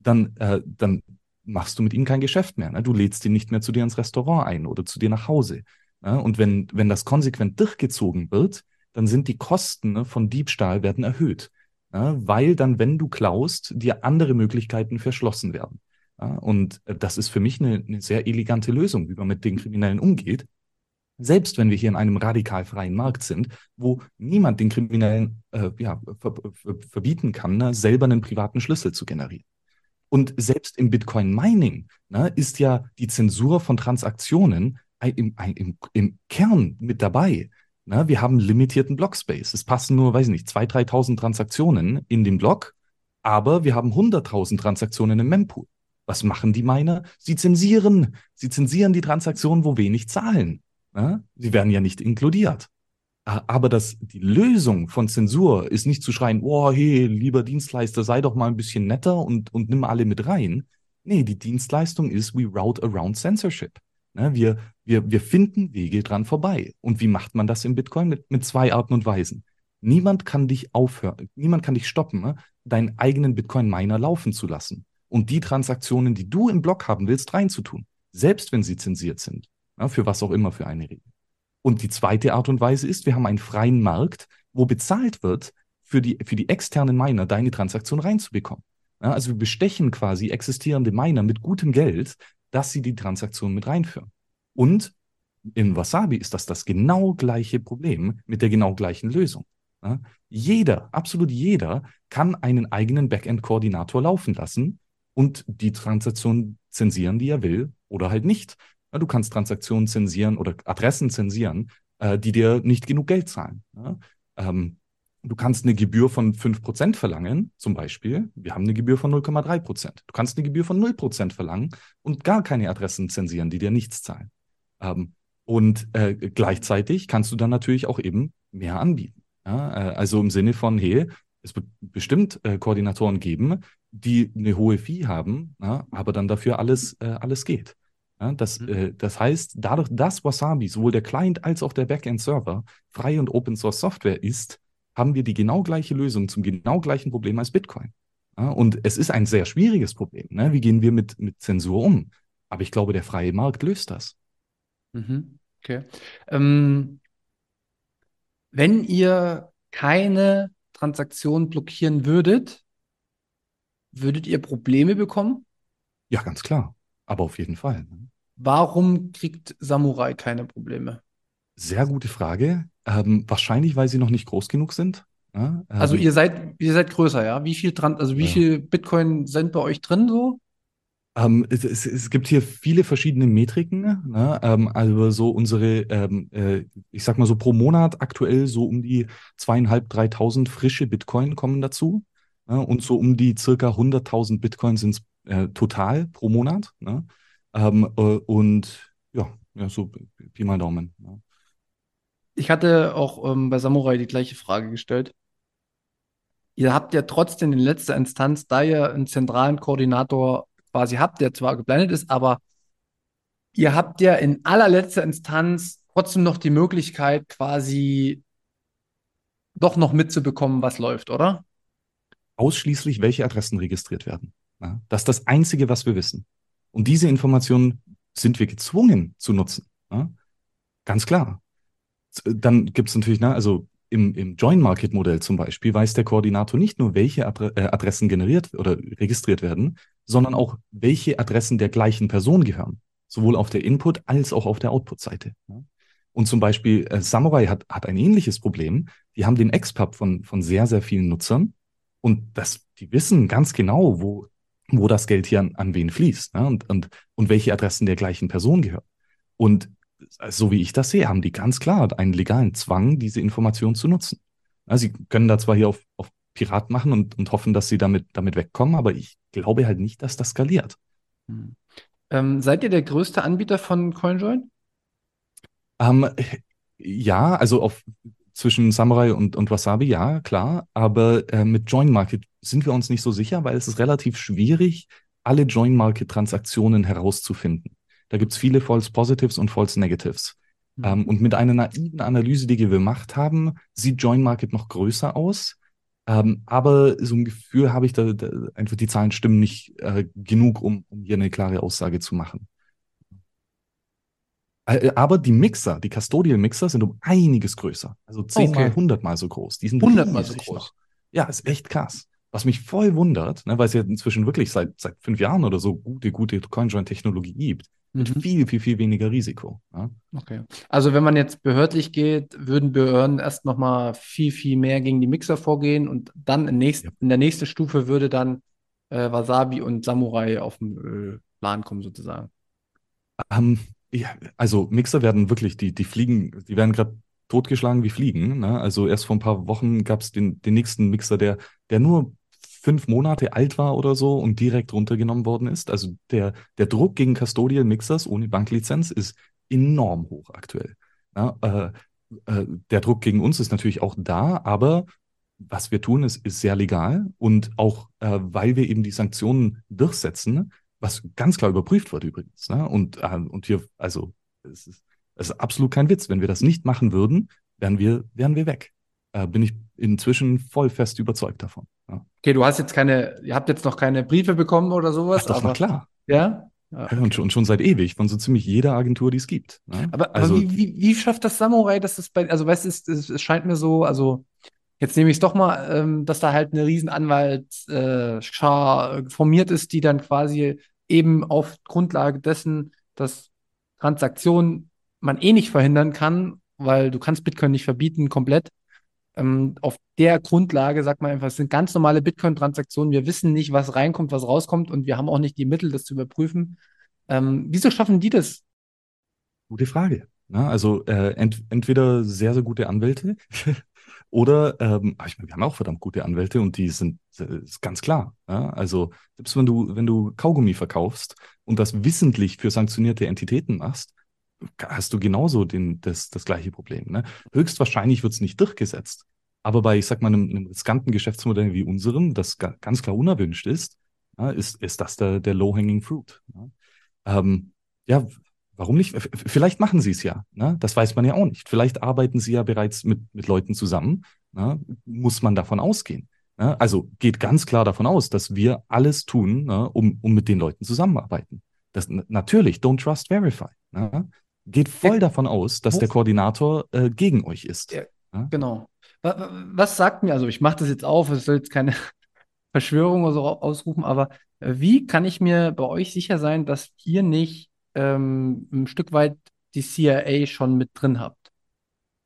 dann, äh, dann machst du mit ihm kein Geschäft mehr. Ne? Du lädst ihn nicht mehr zu dir ins Restaurant ein oder zu dir nach Hause. Ja? Und wenn, wenn das konsequent durchgezogen wird, dann sind die Kosten ne, von Diebstahl werden erhöht. Ja? Weil dann, wenn du klaust, dir andere Möglichkeiten verschlossen werden. Ja? Und äh, das ist für mich eine, eine sehr elegante Lösung, wie man mit den Kriminellen umgeht. Selbst wenn wir hier in einem radikal freien Markt sind, wo niemand den Kriminellen äh, ja, ver ver verbieten kann, ne, selber einen privaten Schlüssel zu generieren. Und selbst im Bitcoin-Mining ne, ist ja die Zensur von Transaktionen im, im, im Kern mit dabei. Ne? Wir haben limitierten Blockspace. Es passen nur, weiß ich nicht, 2.000, 3.000 Transaktionen in den Block, aber wir haben 100.000 Transaktionen im Mempool. Was machen die Miner? Sie zensieren. Sie zensieren die Transaktionen, wo wenig zahlen. Ja? Sie werden ja nicht inkludiert. Aber das, die Lösung von Zensur ist nicht zu schreien, oh, hey, lieber Dienstleister, sei doch mal ein bisschen netter und, und nimm alle mit rein. Nee, die Dienstleistung ist, we route around censorship. Ne? Wir, wir, wir finden Wege dran vorbei. Und wie macht man das im Bitcoin? Mit, mit zwei Arten und Weisen. Niemand kann dich aufhören, niemand kann dich stoppen, ne? deinen eigenen Bitcoin-Miner laufen zu lassen und die Transaktionen, die du im Block haben willst, reinzutun. Selbst wenn sie zensiert sind. Ja, für was auch immer für eine Regel. Und die zweite Art und Weise ist, wir haben einen freien Markt, wo bezahlt wird, für die, für die externen Miner deine Transaktion reinzubekommen. Ja, also wir bestechen quasi existierende Miner mit gutem Geld, dass sie die Transaktion mit reinführen. Und in Wasabi ist das das genau gleiche Problem mit der genau gleichen Lösung. Ja, jeder, absolut jeder, kann einen eigenen Backend-Koordinator laufen lassen und die Transaktion zensieren, die er will, oder halt nicht. Ja, du kannst Transaktionen zensieren oder Adressen zensieren, äh, die dir nicht genug Geld zahlen. Ja? Ähm, du kannst eine Gebühr von 5% verlangen, zum Beispiel. Wir haben eine Gebühr von 0,3%. Du kannst eine Gebühr von 0% verlangen und gar keine Adressen zensieren, die dir nichts zahlen. Ähm, und äh, gleichzeitig kannst du dann natürlich auch eben mehr anbieten. Ja? Äh, also im Sinne von, hey, es wird bestimmt äh, Koordinatoren geben, die eine hohe Fee haben, ja, aber dann dafür alles, äh, alles geht. Ja, das, mhm. äh, das heißt, dadurch, dass Wasabi sowohl der Client als auch der Backend-Server frei und Open Source Software ist, haben wir die genau gleiche Lösung zum genau gleichen Problem als Bitcoin. Ja, und es ist ein sehr schwieriges Problem. Ne? Wie gehen wir mit, mit Zensur um? Aber ich glaube, der freie Markt löst das. Mhm. Okay. Ähm, wenn ihr keine Transaktion blockieren würdet, würdet ihr Probleme bekommen? Ja, ganz klar. Aber auf jeden Fall. Ne? Warum kriegt Samurai keine Probleme? Sehr gute Frage. Ähm, wahrscheinlich, weil sie noch nicht groß genug sind. Ja? Also Ähm, ihr seid, ihr seid größer, ja? Wie viel dran, also wie Ja. viel Bitcoin sind bei euch drin so? Ähm, es, es, es gibt hier viele verschiedene Metriken. Ne? Ähm, also so unsere, ähm, äh, ich sag mal so pro Monat aktuell so um die zweieinhalb, dreitausend frische Bitcoin kommen dazu. Ne? Und so um die circa 100.000 Bitcoin sind es äh, total pro Monat. Ne? Ähm, äh, und ja, ja, so Pi mal Daumen. Ne? Ich hatte auch ähm, bei Samurai die gleiche Frage gestellt. Ihr habt ja trotzdem in letzter Instanz, da ihr einen zentralen Koordinator quasi habt, der zwar geblendet ist, aber ihr habt ja in allerletzter Instanz trotzdem noch die Möglichkeit, quasi doch noch mitzubekommen, was läuft, oder? ausschließlich, welche Adressen registriert werden. Ja, das ist das Einzige, was wir wissen. Und diese Informationen sind wir gezwungen zu nutzen. Ja, ganz klar. Dann gibt es natürlich, ne, also im, im Join-Market-Modell zum Beispiel weiß der Koordinator nicht nur, welche äh, Adressen generiert oder registriert werden, sondern auch, welche Adressen der gleichen Person gehören. Sowohl auf der Input- als auch auf der Output-Seite. Ja. Und zum Beispiel äh, Samurai hat, hat ein ähnliches Problem. Die haben den XPub von, von sehr, sehr vielen Nutzern. Und das, die wissen ganz genau, wo, wo das Geld hier an, an wen fließt ne? und, und, und welche Adressen der gleichen Person gehören. Und so wie ich das sehe, haben die ganz klar einen legalen Zwang, diese Information zu nutzen. Ja, sie können da zwar hier auf, auf Pirat machen und, und hoffen, dass sie damit, damit wegkommen, aber ich glaube halt nicht, dass das skaliert. Hm. Ähm, seid ihr der größte Anbieter von CoinJoin? Ähm, ja, also auf, zwischen Samurai und, und Wasabi, ja, klar. Aber äh, mit Join Market sind wir uns nicht so sicher, weil es ist relativ schwierig, alle Join Market Transaktionen herauszufinden. Da gibt es viele False Positives und False Negatives. Mhm. Ähm, und mit einer naiven Analyse, die wir gemacht haben, sieht Join Market noch größer aus. Ähm, aber so ein Gefühl habe ich, da, da einfach die Zahlen stimmen nicht äh, genug, um, um hier eine klare Aussage zu machen. Äh, Aber die Mixer, die Custodial Mixer sind um einiges größer. Also zehnmal, Okay. hundertmal so groß. Die sind 100-mal so groß. noch. Ja, ist echt krass. Was mich voll wundert, ne, weil es ja inzwischen wirklich seit, seit fünf Jahren oder so gute, gute CoinJoin-Technologie gibt, mit Mhm. viel, viel, viel weniger Risiko. Ja? Okay. Also wenn man jetzt behördlich geht, würden Behörden erst noch mal viel, viel mehr gegen die Mixer vorgehen und dann in, nächst, Ja. in der nächsten Stufe würde dann äh, Wasabi und Samurai auf den äh, Plan kommen sozusagen. Ähm, ja, also Mixer werden wirklich, die, die fliegen, die werden gerade totgeschlagen wie Fliegen. Ne? Also erst vor ein paar Wochen gab es den, den nächsten Mixer, der, der nur fünf Monate alt war oder so und direkt runtergenommen worden ist. Also der, der Druck gegen Custodial Mixers ohne Banklizenz ist enorm hoch aktuell. Ja, äh, äh, der Druck gegen uns ist natürlich auch da, aber was wir tun, ist, ist sehr legal und auch, äh, weil wir eben die Sanktionen durchsetzen, was ganz klar überprüft wird übrigens. Ne? Und, äh, und hier, also, es ist, es ist absolut kein Witz. Wenn wir das nicht machen würden, wären wir, wären wir weg. Äh, bin ich inzwischen voll fest überzeugt davon. Okay, du hast jetzt keine, ihr habt jetzt noch keine Briefe bekommen oder sowas, Ach, doch, na aber klar. ja? Ja, Ja, und, schon, und schon seit ewig, von so ziemlich jeder Agentur, die es gibt. Ne? Aber, also, aber wie, wie, wie schafft das Samurai, dass das bei, also weißt du, es, es, scheint mir so, also jetzt nehme ich es doch mal, ähm, dass da halt eine riesen Anwaltsschar äh, Schar formiert ist, die dann quasi eben auf Grundlage dessen, dass Transaktionen man eh nicht verhindern kann, weil du kannst Bitcoin nicht verbieten komplett. Ähm, auf der Grundlage sagt man einfach, es sind ganz normale Bitcoin-Transaktionen. Wir wissen nicht, was reinkommt, was rauskommt und wir haben auch nicht die Mittel, das zu überprüfen. Ähm, wieso schaffen die das? Gute Frage. Ne? Also äh, ent, entweder sehr, sehr gute Anwälte oder, ähm, ich meine, wir haben auch verdammt gute Anwälte und die sind äh, ganz klar. Ja? Also selbst wenn du, wenn du Kaugummi verkaufst und das wissentlich für sanktionierte Entitäten machst, hast du genauso den, das, das gleiche Problem. Ne? Höchstwahrscheinlich wird es nicht durchgesetzt. Aber bei, ich sag mal, einem, einem riskanten Geschäftsmodell wie unserem, das ga, ganz klar unerwünscht ist, ja, ist, ist das der, der low-hanging fruit. Ja? Ähm, ja, warum nicht? Vielleicht machen sie es ja. Ne? Das weiß man ja auch nicht. Vielleicht arbeiten sie ja bereits mit, mit Leuten zusammen. Ne? Muss man davon ausgehen. Ne? Also geht ganz klar davon aus, dass wir alles tun, ne? um, um mit den Leuten zusammenarbeiten. Das, natürlich, don't trust, verify. Geht voll Ja, davon aus, dass der Koordinator äh, gegen euch ist. Ja, Ja? Genau. Wa- wa- Was sagt mir, also ich mache das jetzt auf, es soll jetzt keine Verschwörung oder so ausrufen, aber äh, wie kann ich mir bei euch sicher sein, dass ihr nicht ähm, ein Stück weit die CIA schon mit drin habt?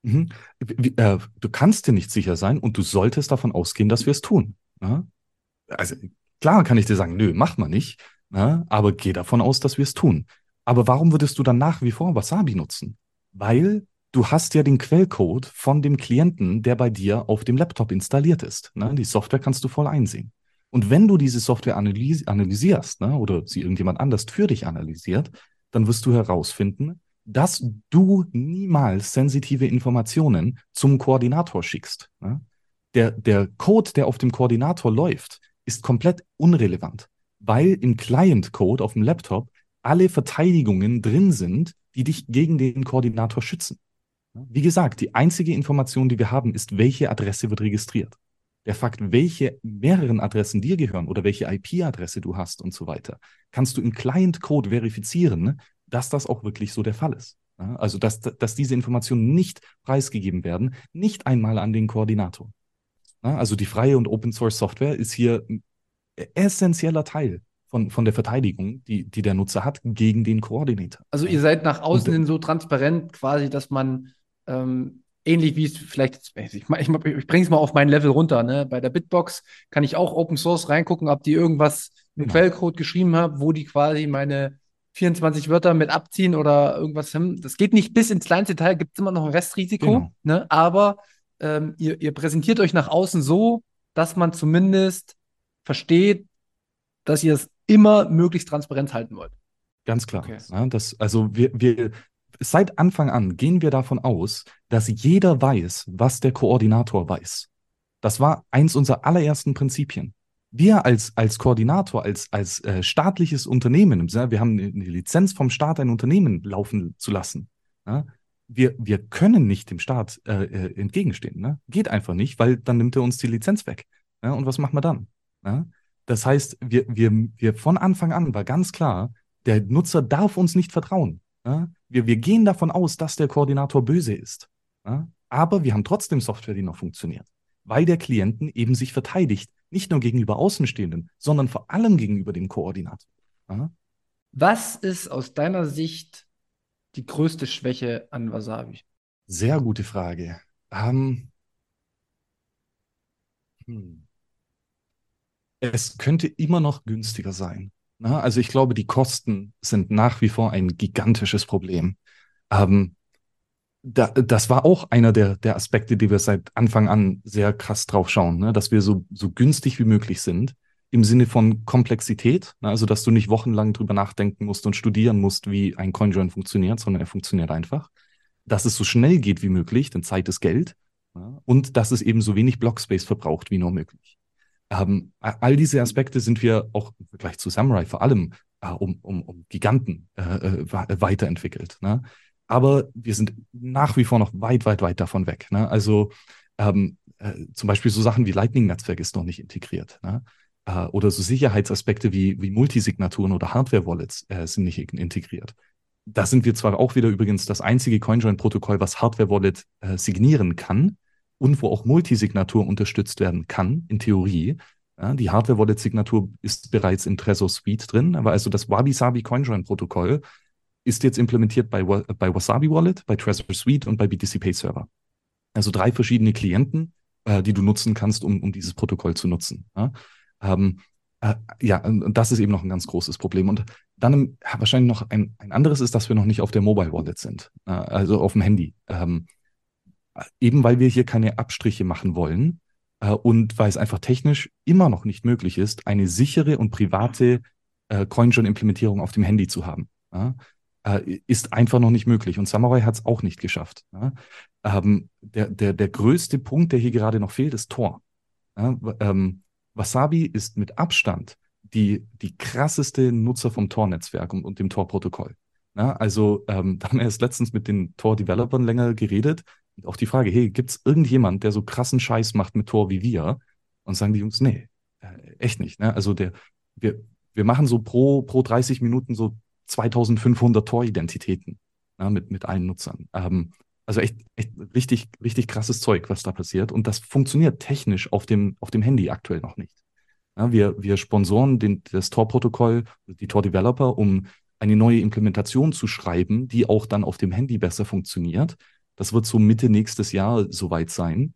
Mhm. Wie, äh, du kannst dir nicht sicher sein und du solltest davon ausgehen, dass wir es tun. Ja? Also klar kann ich dir sagen, nö, mach mal nicht, ja? aber geh davon aus, dass wir es tun. Aber warum würdest du dann nach wie vor Wasabi nutzen? Weil du hast ja den Quellcode von dem Klienten, der bei dir auf dem Laptop installiert ist. Ne? Die Software kannst du voll einsehen. Und wenn du diese Software analysi analysierst ne, oder sie irgendjemand anders für dich analysiert, dann wirst du herausfinden, dass du niemals sensitive Informationen zum Koordinator schickst. Ne? Der, der Code, der auf dem Koordinator läuft, ist komplett unrelevant, weil im Client-Code auf dem Laptop alle Verteidigungen drin sind, die dich gegen den Koordinator schützen. Wie gesagt, die einzige Information, die wir haben, ist, welche Adresse wird registriert. Der Fakt, welche mehreren Adressen dir gehören oder welche IP-Adresse du hast und so weiter, kannst du im Client-Code verifizieren, dass das auch wirklich so der Fall ist. Also, dass, dass diese Informationen nicht preisgegeben werden, nicht einmal an den Koordinator. Also, die freie und Open-Source-Software ist hier ein essentieller Teil von, von der Verteidigung, die, die der Nutzer hat gegen den Koordinator. Also, ihr seid nach außen hin so transparent quasi, dass man ähm, ähnlich wie es vielleicht, ich, ich, ich, bringe es mal auf mein Level runter. Ne? Bei der Bitbox kann ich auch Open Source reingucken, ob die irgendwas im genau. Quellcode geschrieben haben, wo die quasi meine 24 Wörter mit abziehen oder irgendwas haben. Das geht nicht bis ins kleinste Detail, gibt es immer noch ein Restrisiko. Genau. Ne? Aber ähm, ihr, ihr präsentiert euch nach außen so, dass man zumindest versteht, dass ihr es immer möglichst transparent halten wollt. Ganz klar. Okay. Ja, das, also wir, wir, seit Anfang an gehen wir davon aus, dass jeder weiß, was der Koordinator weiß. Das war eins unserer allerersten Prinzipien. Wir als, als Koordinator, als, als äh, staatliches Unternehmen, wir haben eine Lizenz vom Staat, ein Unternehmen laufen zu lassen. Ja? Wir, wir können nicht dem Staat äh, äh, entgegenstehen. Ne? Geht einfach nicht, weil dann nimmt er uns die Lizenz weg. Ja? Und was machen wir dann? Das heißt, wir, wir, wir von Anfang an war ganz klar, der Nutzer darf uns nicht vertrauen. Ja? Wir, wir gehen davon aus, dass der Koordinator böse ist. Ja? Aber wir haben trotzdem Software, die noch funktioniert, weil der Klienten eben sich verteidigt, nicht nur gegenüber Außenstehenden, sondern vor allem gegenüber dem Koordinator. Ja? Was ist aus deiner Sicht die größte Schwäche an Wasabi? Sehr gute Frage. Ähm, hm. Es könnte immer noch günstiger sein. Na, also ich glaube, die Kosten sind nach wie vor ein gigantisches Problem. Ähm, da, das war auch einer der, der Aspekte, die wir seit Anfang an sehr krass drauf schauen, ne? dass wir so, so günstig wie möglich sind im Sinne von Komplexität, ne? also dass du nicht wochenlang drüber nachdenken musst und studieren musst, wie ein CoinJoin funktioniert, sondern er funktioniert einfach. Dass es so schnell geht wie möglich, denn Zeit ist Geld. Ja? Und dass es eben so wenig Blockspace verbraucht wie nur möglich. Ähm, all diese Aspekte sind wir auch im Vergleich zu Samurai vor allem äh, um, um, um Giganten äh, äh, weiterentwickelt. Ne? Aber wir sind nach wie vor noch weit, weit, weit davon weg. Ne? Also ähm, äh, zum Beispiel so Sachen wie Lightning-Netzwerk ist noch nicht integriert. Ne? Äh, oder so Sicherheitsaspekte wie, wie Multisignaturen oder Hardware-Wallets äh, sind nicht integriert. Da sind wir zwar auch wieder übrigens das einzige CoinJoin-Protokoll, was Hardware-Wallet signieren kann, und wo auch Multisignatur unterstützt werden kann, in Theorie. Ja, die Hardware-Wallet-Signatur ist bereits in Trezor Suite drin, aber also das Wabi-Sabi CoinJoin-Protokoll ist jetzt implementiert bei, bei Wasabi Wallet, bei Trezor Suite und bei BTC Pay Server. Also drei verschiedene Klienten, äh, die du nutzen kannst, um, um dieses Protokoll zu nutzen. Ja, ähm, äh, ja und das ist eben noch ein ganz großes Problem. Und dann wahrscheinlich noch ein, ein anderes ist, dass wir noch nicht auf der Mobile Wallet sind, äh, also auf dem Handy. Ähm, eben weil wir hier keine Abstriche machen wollen äh, und weil es einfach technisch immer noch nicht möglich ist, eine sichere und private äh, CoinJoin-Implementierung auf dem Handy zu haben. Ja? Äh, ist einfach noch nicht möglich. Und Samurai hat es auch nicht geschafft. Ja? Ähm, der, der, der größte Punkt, der hier gerade noch fehlt, ist Tor. Ja? Ähm, Wasabi ist mit Abstand die, die krasseste Nutzer vom Tor-Netzwerk und, und dem Tor-Protokoll. Ja, also ähm, da haben wir erst letztens mit den Tor-Developern länger geredet auch die Frage, hey, gibt es irgendjemand, der so krassen Scheiß macht mit Tor wie wir? Und sagen die Jungs, nee, äh, echt nicht. Ne? Also der, wir, wir machen so pro, pro 30 Minuten so 2500 Tor-Identitäten ne, mit, mit allen Nutzern. Ähm, also echt, echt richtig, richtig krasses Zeug, was da passiert. Und das funktioniert technisch auf dem, auf dem Handy aktuell noch nicht. Ja, wir, wir sponsoren den, das Tor-Protokoll, die Tor-Developer, um eine neue Implementation zu schreiben, die auch dann auf dem Handy besser funktioniert. Das wird so Mitte nächstes Jahr soweit sein.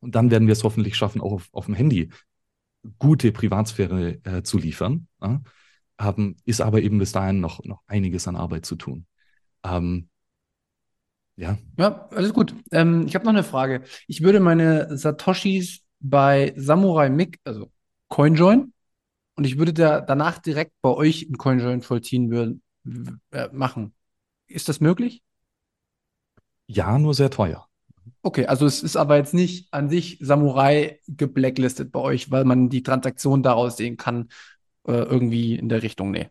Und dann werden wir es hoffentlich schaffen, auch auf, auf dem Handy gute Privatsphäre äh, zu liefern. Ja? Ähm, ist aber eben bis dahin noch, noch einiges an Arbeit zu tun. Ähm, ja. Ja, alles gut. Ähm, ich habe noch eine Frage. Ich würde meine Satoshis bei Samurai Mick, also CoinJoin, und ich würde da danach direkt bei euch ein CoinJoin vollziehen würden, äh, machen. Ist das möglich? Ja, nur sehr teuer. Okay, also es ist aber jetzt nicht an sich Samurai geblacklistet bei euch, weil man die Transaktion daraus sehen kann, äh, irgendwie in der Richtung, nee.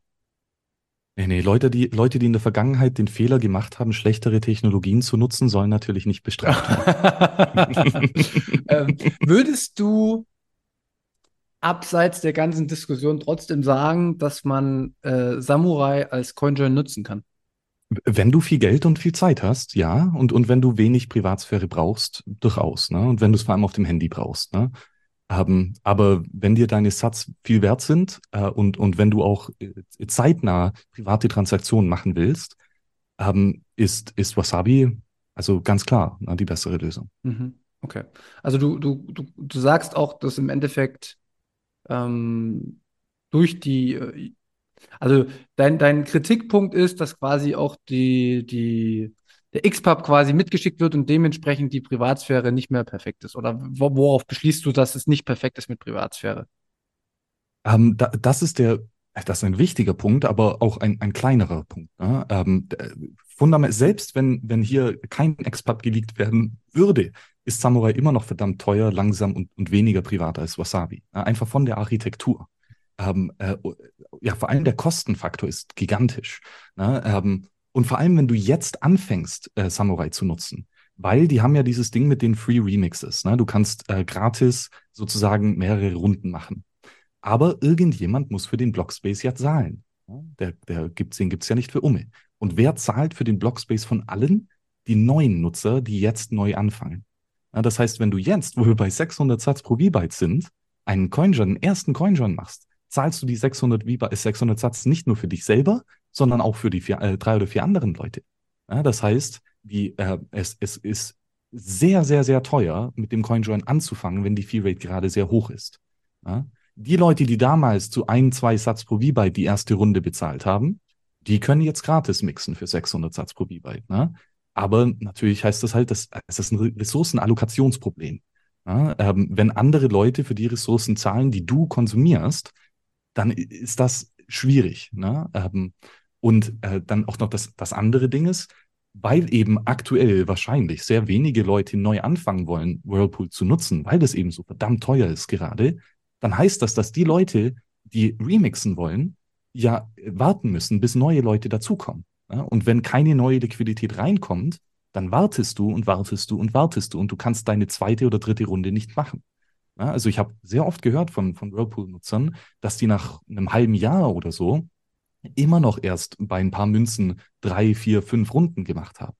Nee, nee, Leute die, Leute, die in der Vergangenheit den Fehler gemacht haben, schlechtere Technologien zu nutzen, sollen natürlich nicht bestraft werden. ähm, würdest du abseits der ganzen Diskussion trotzdem sagen, dass man äh, Samurai als CoinJoin nutzen kann? Wenn du viel Geld und viel Zeit hast, ja. Und, und wenn du wenig Privatsphäre brauchst, durchaus. Ne? Und wenn du es vor allem auf dem Handy brauchst. Ne? Ähm, aber wenn dir deine Satz viel wert sind äh, und, und wenn du auch äh, zeitnah private Transaktionen machen willst, ähm, ist, ist Wasabi also ganz klar ne, die bessere Lösung. Mhm. Okay. Also du, du, du, du sagst auch, dass im Endeffekt ähm, durch die, äh, also dein, dein Kritikpunkt ist, dass quasi auch die, die, der XPub quasi mitgeschickt wird und dementsprechend die Privatsphäre nicht mehr perfekt ist? Oder worauf beschließt du, dass es nicht perfekt ist mit Privatsphäre? Ähm, da, das ist der, das ist ein wichtiger Punkt, aber auch ein, ein kleinerer Punkt. Ne? Ähm, fundament, selbst wenn, wenn hier kein XPub geleakt werden würde, ist Samurai immer noch verdammt teuer, langsam und, und weniger privat als Wasabi. Einfach von der Architektur. Ähm, äh, ja, vor allem der Kostenfaktor ist gigantisch. Ne? Ähm, und vor allem, wenn du jetzt anfängst, äh, Samurai zu nutzen, weil die haben ja dieses Ding mit den Free Remixes. Ne? Du kannst äh, gratis sozusagen mehrere Runden machen. Aber irgendjemand muss für den Blockspace ja zahlen. Der, der gibt's, den gibt's ja nicht für Umme. Und wer zahlt für den Blockspace von allen? Die neuen Nutzer, die jetzt neu anfangen. Ja, das heißt, wenn du jetzt, wo wir bei 600 Satz pro V-Byte sind, einen CoinJoin, einen ersten CoinJoin machst, zahlst du die 600, v 600 Satz nicht nur für dich selber, sondern auch für die vier, äh, drei oder vier anderen Leute. Ja, das heißt, die, äh, es, es ist sehr, sehr, sehr teuer, mit dem CoinJoin anzufangen, wenn die Fee-Rate gerade sehr hoch ist. Ja? Die Leute, die damals zu ein, zwei Satz pro V-Byte die erste Runde bezahlt haben, die können jetzt gratis mixen für 600 Satz pro V-Byte. Ne? Aber natürlich heißt das halt, dass es ist ein Ressourcenallokationsproblem. Ja? Ähm, wenn andere Leute für die Ressourcen zahlen, die du konsumierst, dann ist das schwierig. Ne? Ähm, und äh, dann auch noch das, das andere Ding ist, weil eben aktuell wahrscheinlich sehr wenige Leute neu anfangen wollen, Whirlpool zu nutzen, weil das eben so verdammt teuer ist gerade, dann heißt das, dass die Leute, die remixen wollen, ja warten müssen, bis neue Leute dazukommen. Ja? Und wenn keine neue Liquidität reinkommt, dann wartest du und wartest du und wartest du und du kannst deine zweite oder dritte Runde nicht machen. Ja? Also ich habe sehr oft gehört von, von Whirlpool-Nutzern, dass die nach einem halben Jahr oder so immer noch erst bei ein paar Münzen drei, vier, fünf Runden gemacht haben.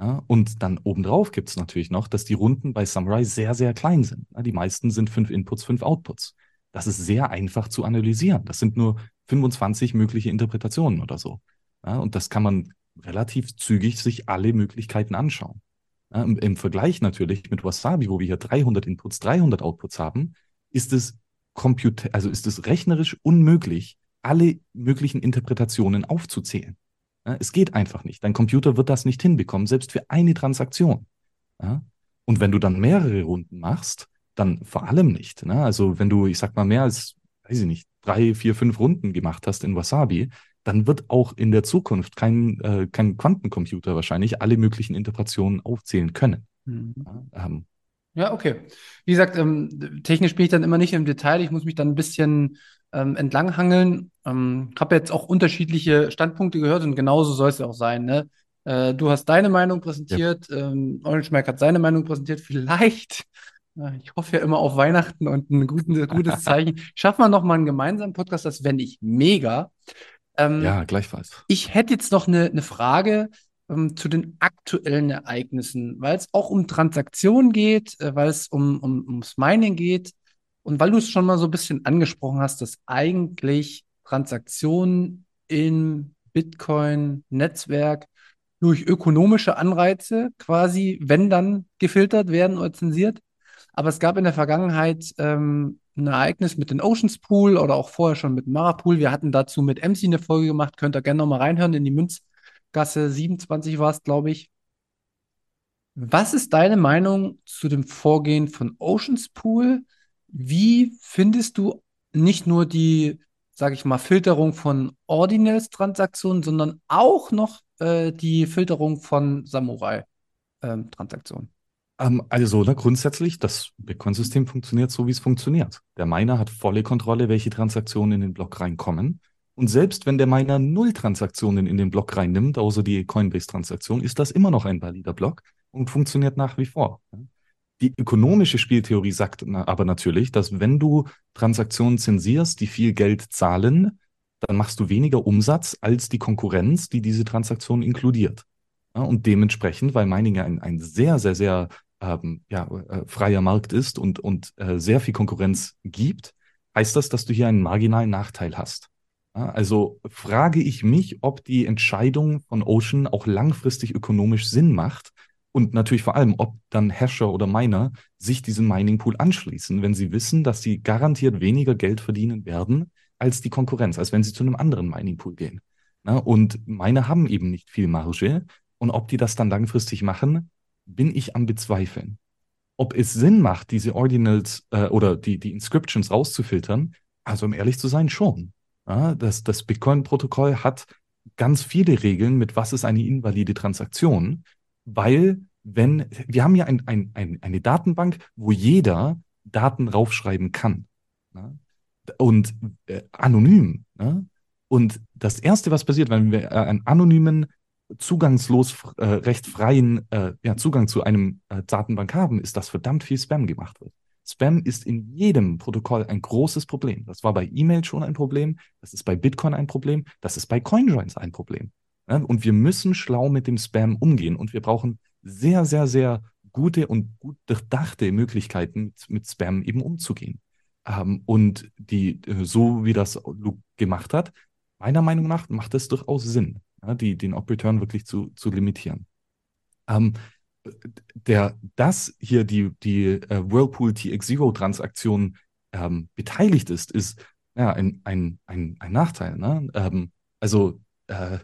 Ja, und dann obendrauf gibt es natürlich noch, dass die Runden bei Samurai sehr, sehr klein sind. Ja, die meisten sind fünf Inputs, fünf Outputs. Das ist sehr einfach zu analysieren. Das sind nur 25 mögliche Interpretationen oder so. Und das kann man relativ zügig sich alle Möglichkeiten anschauen. Im, Vergleich natürlich mit Wasabi, wo wir hier 300 Inputs, 300 Outputs haben, ist es Computer, also ist es rechnerisch unmöglich, alle möglichen Interpretationen aufzuzählen. Es geht einfach nicht. Dein Computer wird das nicht hinbekommen, selbst für eine Transaktion. Und wenn du dann mehrere Runden machst, dann vor allem nicht. Ne? Also wenn du, ich sag mal, mehr als, weiß ich nicht, drei, vier, fünf Runden gemacht hast in Wasabi, dann wird auch in der Zukunft kein, äh, kein Quantencomputer wahrscheinlich alle möglichen Interpretationen aufzählen können. Mhm. Ja, ähm, ja, okay. Wie gesagt, ähm, technisch bin ich dann immer nicht im Detail. Ich muss mich dann ein bisschen ähm, entlanghangeln. Ähm, habe jetzt auch unterschiedliche Standpunkte gehört und genauso soll es ja auch sein. Ne? Äh, du hast deine Meinung präsentiert, ja. ähm, Orange Mac hat seine Meinung präsentiert. Vielleicht, äh, ich hoffe ja immer auf Weihnachten und ein guten, gutes Zeichen. Schaffen wir noch mal einen gemeinsamen Podcast, das fände ich mega. Ähm, ja, gleichfalls. Ich hätte jetzt noch eine, eine Frage ähm, zu den aktuellen Ereignissen, weil es auch um Transaktionen geht, äh, weil es um, um, ums Mining geht. Und weil du es schon mal so ein bisschen angesprochen hast, dass eigentlich Transaktionen im Bitcoin-Netzwerk durch ökonomische Anreize quasi, wenn dann gefiltert werden oder zensiert. Aber es gab in der Vergangenheit ähm, ein Ereignis mit den Oceans Pool oder auch vorher schon mit Marapool. Wir hatten dazu mit MC eine Folge gemacht. Könnt ihr gerne nochmal reinhören. In die Münzgasse 27 war es, glaube ich. Was ist deine Meinung zu dem Vorgehen von Oceans Pool? Wie findest du nicht nur die, sage ich mal, Filterung von Ordinals-Transaktionen, sondern auch noch äh, die Filterung von Samurai-Transaktionen? Ähm, also ne, grundsätzlich, das Bitcoin-System funktioniert so, wie es funktioniert. Der Miner hat volle Kontrolle, welche Transaktionen in den Block reinkommen. Und selbst wenn der Miner null Transaktionen in den Block reinnimmt, außer die Coinbase-Transaktion, ist das immer noch ein valider Block und funktioniert nach wie vor. Die ökonomische Spieltheorie sagt aber natürlich, dass wenn du Transaktionen zensierst, die viel Geld zahlen, dann machst du weniger Umsatz als die Konkurrenz, die diese Transaktion inkludiert. und dementsprechend, weil Mining ein, ein sehr, sehr, sehr ähm, ja, äh, freier Markt ist und, und äh, sehr viel Konkurrenz gibt, heißt das, dass du hier einen marginalen Nachteil hast. also frage ich mich, ob die Entscheidung von Ocean auch langfristig ökonomisch Sinn macht, und natürlich vor allem, ob dann Hasher oder Miner sich diesem Mining Pool anschließen, wenn sie wissen, dass sie garantiert weniger Geld verdienen werden als die Konkurrenz, als wenn sie zu einem anderen Mining Pool gehen. Na, und Miner haben eben nicht viel Marge. Und ob die das dann langfristig machen, bin ich am Bezweifeln. Ob es Sinn macht, diese Ordinals äh, oder die, die Inscriptions rauszufiltern, also um ehrlich zu sein, schon. Ja, das das Bitcoin-Protokoll hat ganz viele Regeln, mit was ist eine invalide Transaktion weil wenn, wir haben ja ein, ein, ein, eine Datenbank, wo jeder Daten raufschreiben kann. Ne? Und äh, anonym. Ne? Und das Erste, was passiert, wenn wir äh, einen anonymen, zugangslos, äh, recht freien äh, ja, Zugang zu einem äh, Datenbank haben, ist, dass verdammt viel Spam gemacht wird. Spam ist in jedem Protokoll ein großes Problem. Das war bei E-Mail schon ein Problem, das ist bei Bitcoin ein Problem, das ist bei CoinJoins ein Problem. Und wir müssen schlau mit dem Spam umgehen und wir brauchen sehr, sehr, sehr gute und gut durchdachte Möglichkeiten, mit Spam eben umzugehen. Ähm, und die, äh, so wie das Luke gemacht hat, meiner Meinung nach macht es durchaus Sinn, die, den Op-Return wirklich zu, zu limitieren. Ähm, der, dass hier die, die äh, Whirlpool TX0-Transaktion ähm, beteiligt ist, ist ja ein, ein, ein, ein Nachteil. Ne? Ähm, also äh,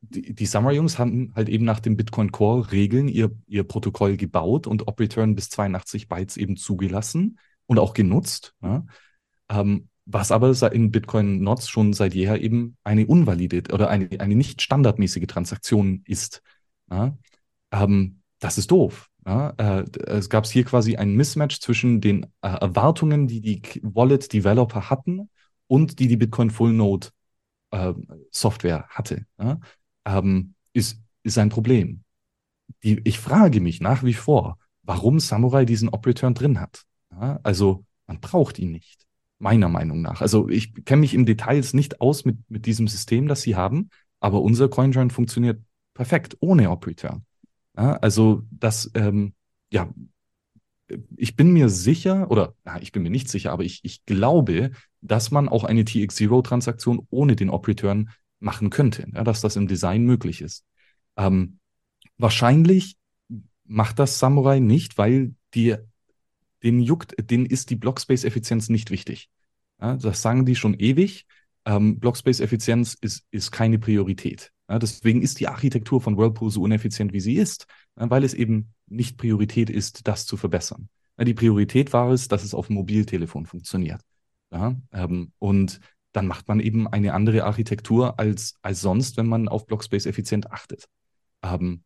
die, die Summer-Jungs haben halt eben nach den Bitcoin Core-Regeln ihr, ihr Protokoll gebaut und Op-Return bis 82 Bytes eben zugelassen und auch genutzt. Ja? Ähm, was aber in Bitcoin Nots schon seit jeher eben eine unvalide oder eine, eine nicht standardmäßige Transaktion ist. Ja? Ähm, das ist doof. Ja? Äh, es gab hier quasi ein Mismatch zwischen den äh, Erwartungen, die die Wallet-Developer hatten und die die Bitcoin Full Node äh, Software hatte. Ja? ähm, ist, ist ein Problem. Die, ich frage mich nach wie vor, warum Samurai diesen Op-Return drin hat. Also man braucht ihn nicht, meiner Meinung nach. Also ich kenne mich im Details nicht aus mit, mit diesem System, das sie haben, aber unser CoinJoin funktioniert perfekt ohne Op-Return. Ja, also das, ähm, ja, ich bin mir sicher, oder na, ich bin mir nicht sicher, aber ich, ich glaube, dass man auch eine TX0-Transaktion ohne den Op-Return machen könnte, ja, dass das im Design möglich ist. Ähm, wahrscheinlich macht das Samurai nicht, weil die, den juckt, denen ist die Blockspace-Effizienz nicht wichtig. Ja, das sagen die schon ewig. Ähm, Blockspace-Effizienz ist, ist keine Priorität. Ja, deswegen ist die Architektur von Whirlpool so uneffizient, wie sie ist, weil es eben nicht Priorität ist, das zu verbessern. die Priorität war es, dass es auf dem Mobiltelefon funktioniert. Ja, ähm, und dann macht man eben eine andere Architektur als, als sonst, wenn man auf Blockspace effizient achtet. Ähm,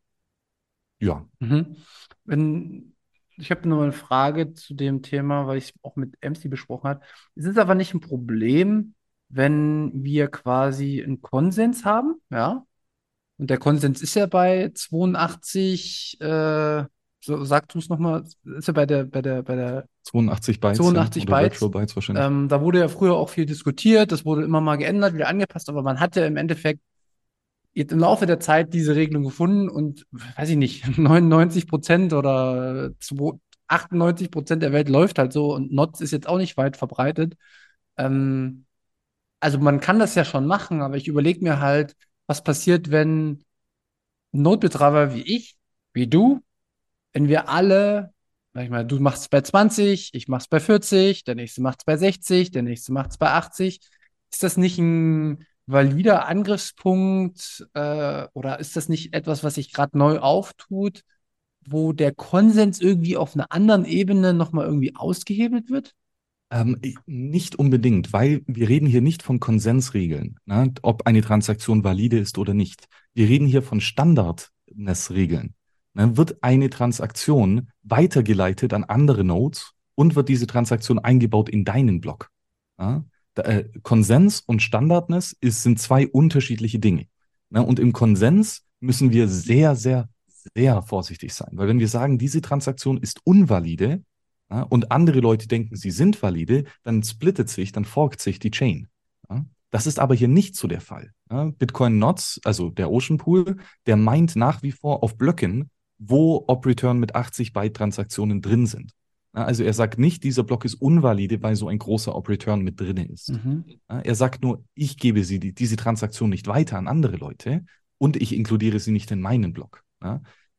ja. Mhm. Wenn, ich habe noch eine Frage zu dem Thema, weil ich auch mit MC besprochen habe. Es ist aber nicht ein Problem, wenn wir quasi einen Konsens haben, ja. Und der Konsens ist ja bei 82, äh, so, sag du es nochmal, ist ja bei der, bei der, bei der 82 Bytes. 82 ja, Bytes. Bytes wahrscheinlich. Ähm, da wurde ja früher auch viel diskutiert, das wurde immer mal geändert, wieder angepasst, aber man hatte im Endeffekt jetzt im Laufe der Zeit diese Regelung gefunden und, weiß ich nicht, 99 Prozent oder 98 Prozent der Welt läuft halt so und Nots ist jetzt auch nicht weit verbreitet. Ähm, also man kann das ja schon machen, aber ich überlege mir halt, was passiert, wenn Notbetreiber wie ich, wie du, wenn wir alle, sag ich mal, du machst es bei 20, ich mach's bei 40, der nächste macht es bei 60, der nächste macht es bei 80, ist das nicht ein valider Angriffspunkt äh, oder ist das nicht etwas, was sich gerade neu auftut, wo der Konsens irgendwie auf einer anderen Ebene nochmal irgendwie ausgehebelt wird? Ähm, nicht unbedingt, weil wir reden hier nicht von Konsensregeln, ne, ob eine Transaktion valide ist oder nicht. Wir reden hier von Standardness-Regeln. Ne, wird eine Transaktion weitergeleitet an andere Nodes und wird diese Transaktion eingebaut in deinen Block? Ja? Äh, Konsens und Standardness ist, sind zwei unterschiedliche Dinge. Ne, und im Konsens müssen wir sehr, sehr, sehr vorsichtig sein, weil wenn wir sagen, diese Transaktion ist unvalide, ja, und andere Leute denken, sie sind valide, dann splittet sich, dann forkt sich die Chain. Ja. Das ist aber hier nicht so der Fall. Ja. Bitcoin Nots, also der Ocean Pool, der meint nach wie vor auf Blöcken, wo Op-Return mit 80 Byte-Transaktionen drin sind. Also er sagt nicht, dieser Block ist unvalide, weil so ein großer Op-Return mit drin ist. Mhm. Er sagt nur, ich gebe sie, diese Transaktion nicht weiter an andere Leute und ich inkludiere sie nicht in meinen Block.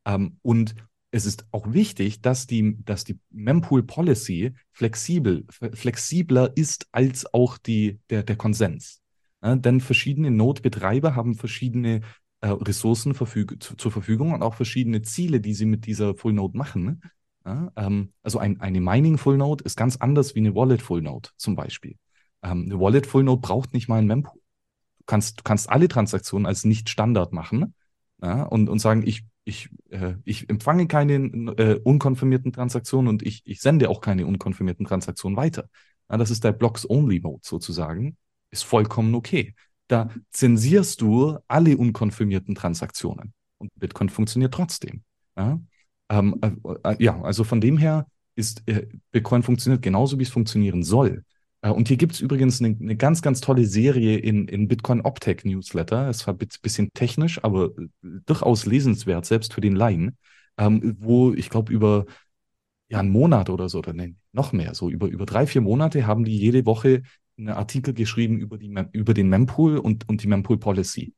Ähm, und es ist auch wichtig, dass die, dass die Mempool Policy flexibel, flexibler ist als auch die, der, der Konsens. Denn verschiedene Node-Betreiber haben verschiedene äh, Ressourcen verfüg zur Verfügung und auch verschiedene Ziele, die sie mit dieser Full Node machen. Ja, ähm, also ein, eine Mining Full Node ist ganz anders wie eine Wallet Full Node zum Beispiel. Ähm, eine Wallet Full Node braucht nicht mal ein Mempool. Du kannst, du kannst alle Transaktionen als nicht Standard machen ja, und, und sagen, ich ich, äh, ich empfange keine äh, unkonfirmierten Transaktionen und ich, ich sende auch keine unkonfirmierten Transaktionen weiter. Ja, das ist der Blocks-Only-Mode sozusagen. Ist vollkommen okay. Da zensierst du alle unkonfirmierten Transaktionen und Bitcoin funktioniert trotzdem. Ja, ähm, äh, äh ja also von dem her ist äh, Bitcoin funktioniert genauso, wie es funktionieren soll. Äh, und hier gibt es übrigens eine, eine, ganz, ganz tolle Serie in, in Bitcoin Optech Newsletter. Es war ein bisschen technisch, aber äh, durchaus lesenswert, selbst für den Laien, ähm, wo ich glaube, über ja, einen Monat oder so, oder nee, noch mehr, so über, über drei, vier Monate haben die jede Woche einen Artikel geschrieben über, die, über den Mempool und, und die Mempool Policy.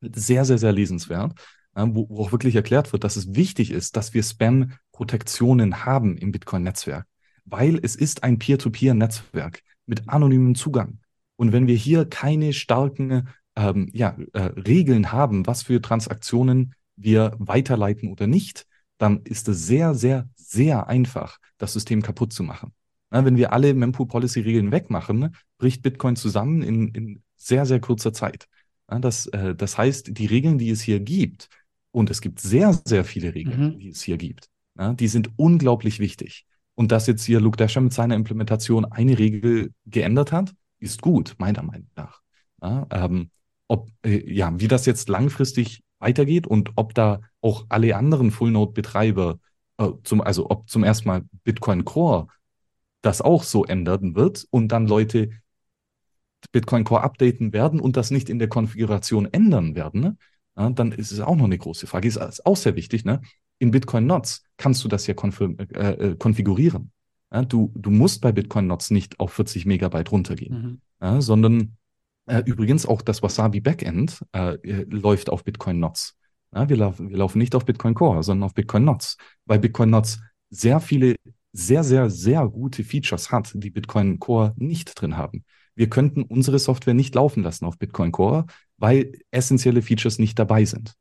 Sehr, sehr, sehr lesenswert, wo, wo auch wirklich erklärt wird, dass es wichtig ist, dass wir Spam-Protektionen haben im Bitcoin-Netzwerk, weil es ist ein Peer-to-Peer-Netzwerk mit anonymem Zugang. Und wenn wir hier keine starken ähm, ja, äh, Regeln haben, was für Transaktionen wir weiterleiten oder nicht, dann ist es sehr, sehr, sehr einfach, das System kaputt zu machen. Na, wenn wir alle Mempool-Policy-Regeln wegmachen, bricht Bitcoin zusammen in, in sehr, sehr kurzer Zeit. Na, das, äh, das heißt, die Regeln, die es hier gibt, und es gibt sehr, sehr viele Regeln, mhm. die es hier gibt, na, die sind unglaublich wichtig. Und dass jetzt hier Luke Dasher mit seiner Implementation eine Regel geändert hat, ist gut, meiner Meinung nach. Ja, ähm, ob, äh, ja, wie das jetzt langfristig weitergeht und ob da auch alle anderen Full-Node-Betreiber, äh, zum, also ob zum ersten Mal Bitcoin Core das auch so ändern wird und dann Leute Bitcoin Core updaten werden und das nicht in der Konfiguration ändern werden, ne? Ja, dann ist es auch noch eine große Frage. Ist auch sehr wichtig, ne? in Bitcoin Nots kannst du das ja äh, äh, konfigurieren. Ja, du, du musst bei Bitcoin Nots nicht auf 40 Megabyte runtergehen, mhm. ja, sondern äh, übrigens auch das Wasabi Backend äh, äh, läuft auf Bitcoin Nots. Wir, lau wir laufen nicht auf Bitcoin Core, sondern auf Bitcoin Nots, weil Bitcoin Nots sehr viele, sehr, sehr, sehr gute Features hat, die Bitcoin Core nicht drin haben. Wir könnten unsere Software nicht laufen lassen auf Bitcoin Core, weil essentielle Features nicht dabei sind.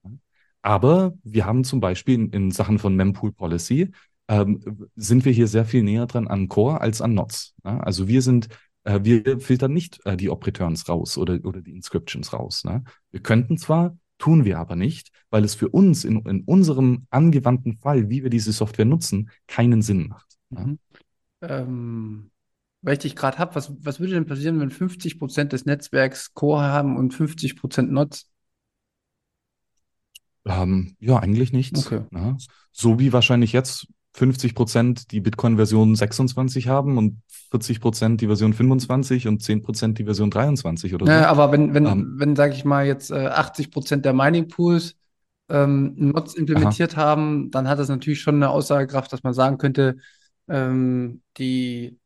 Aber wir haben zum Beispiel in, in Sachen von Mempool Policy, ähm, sind wir hier sehr viel näher dran an Core als an Nots. Ja? Also wir sind, äh, wir filtern nicht äh, die Op-Returns raus oder, oder die Inscriptions raus. Ne? Wir könnten zwar, tun wir aber nicht, weil es für uns in, in unserem angewandten Fall, wie wir diese Software nutzen, keinen Sinn macht. Mhm. Ähm, weil ich dich gerade habe, was, was würde denn passieren, wenn 50 Prozent des Netzwerks Core haben und 50 Prozent Nots? Ähm, ja, eigentlich nichts. Okay. Ja. So wie wahrscheinlich jetzt 50 Prozent die Bitcoin-Version 26 haben und 40 Prozent die Version 25 und 10 Prozent die Version 23 oder so. Ja, aber wenn, wenn, ähm, wenn sage ich mal, jetzt äh, 80 Prozent der Mining-Pools ähm, Mods implementiert aha. haben, dann hat das natürlich schon eine Aussagekraft, dass man sagen könnte, ähm, die,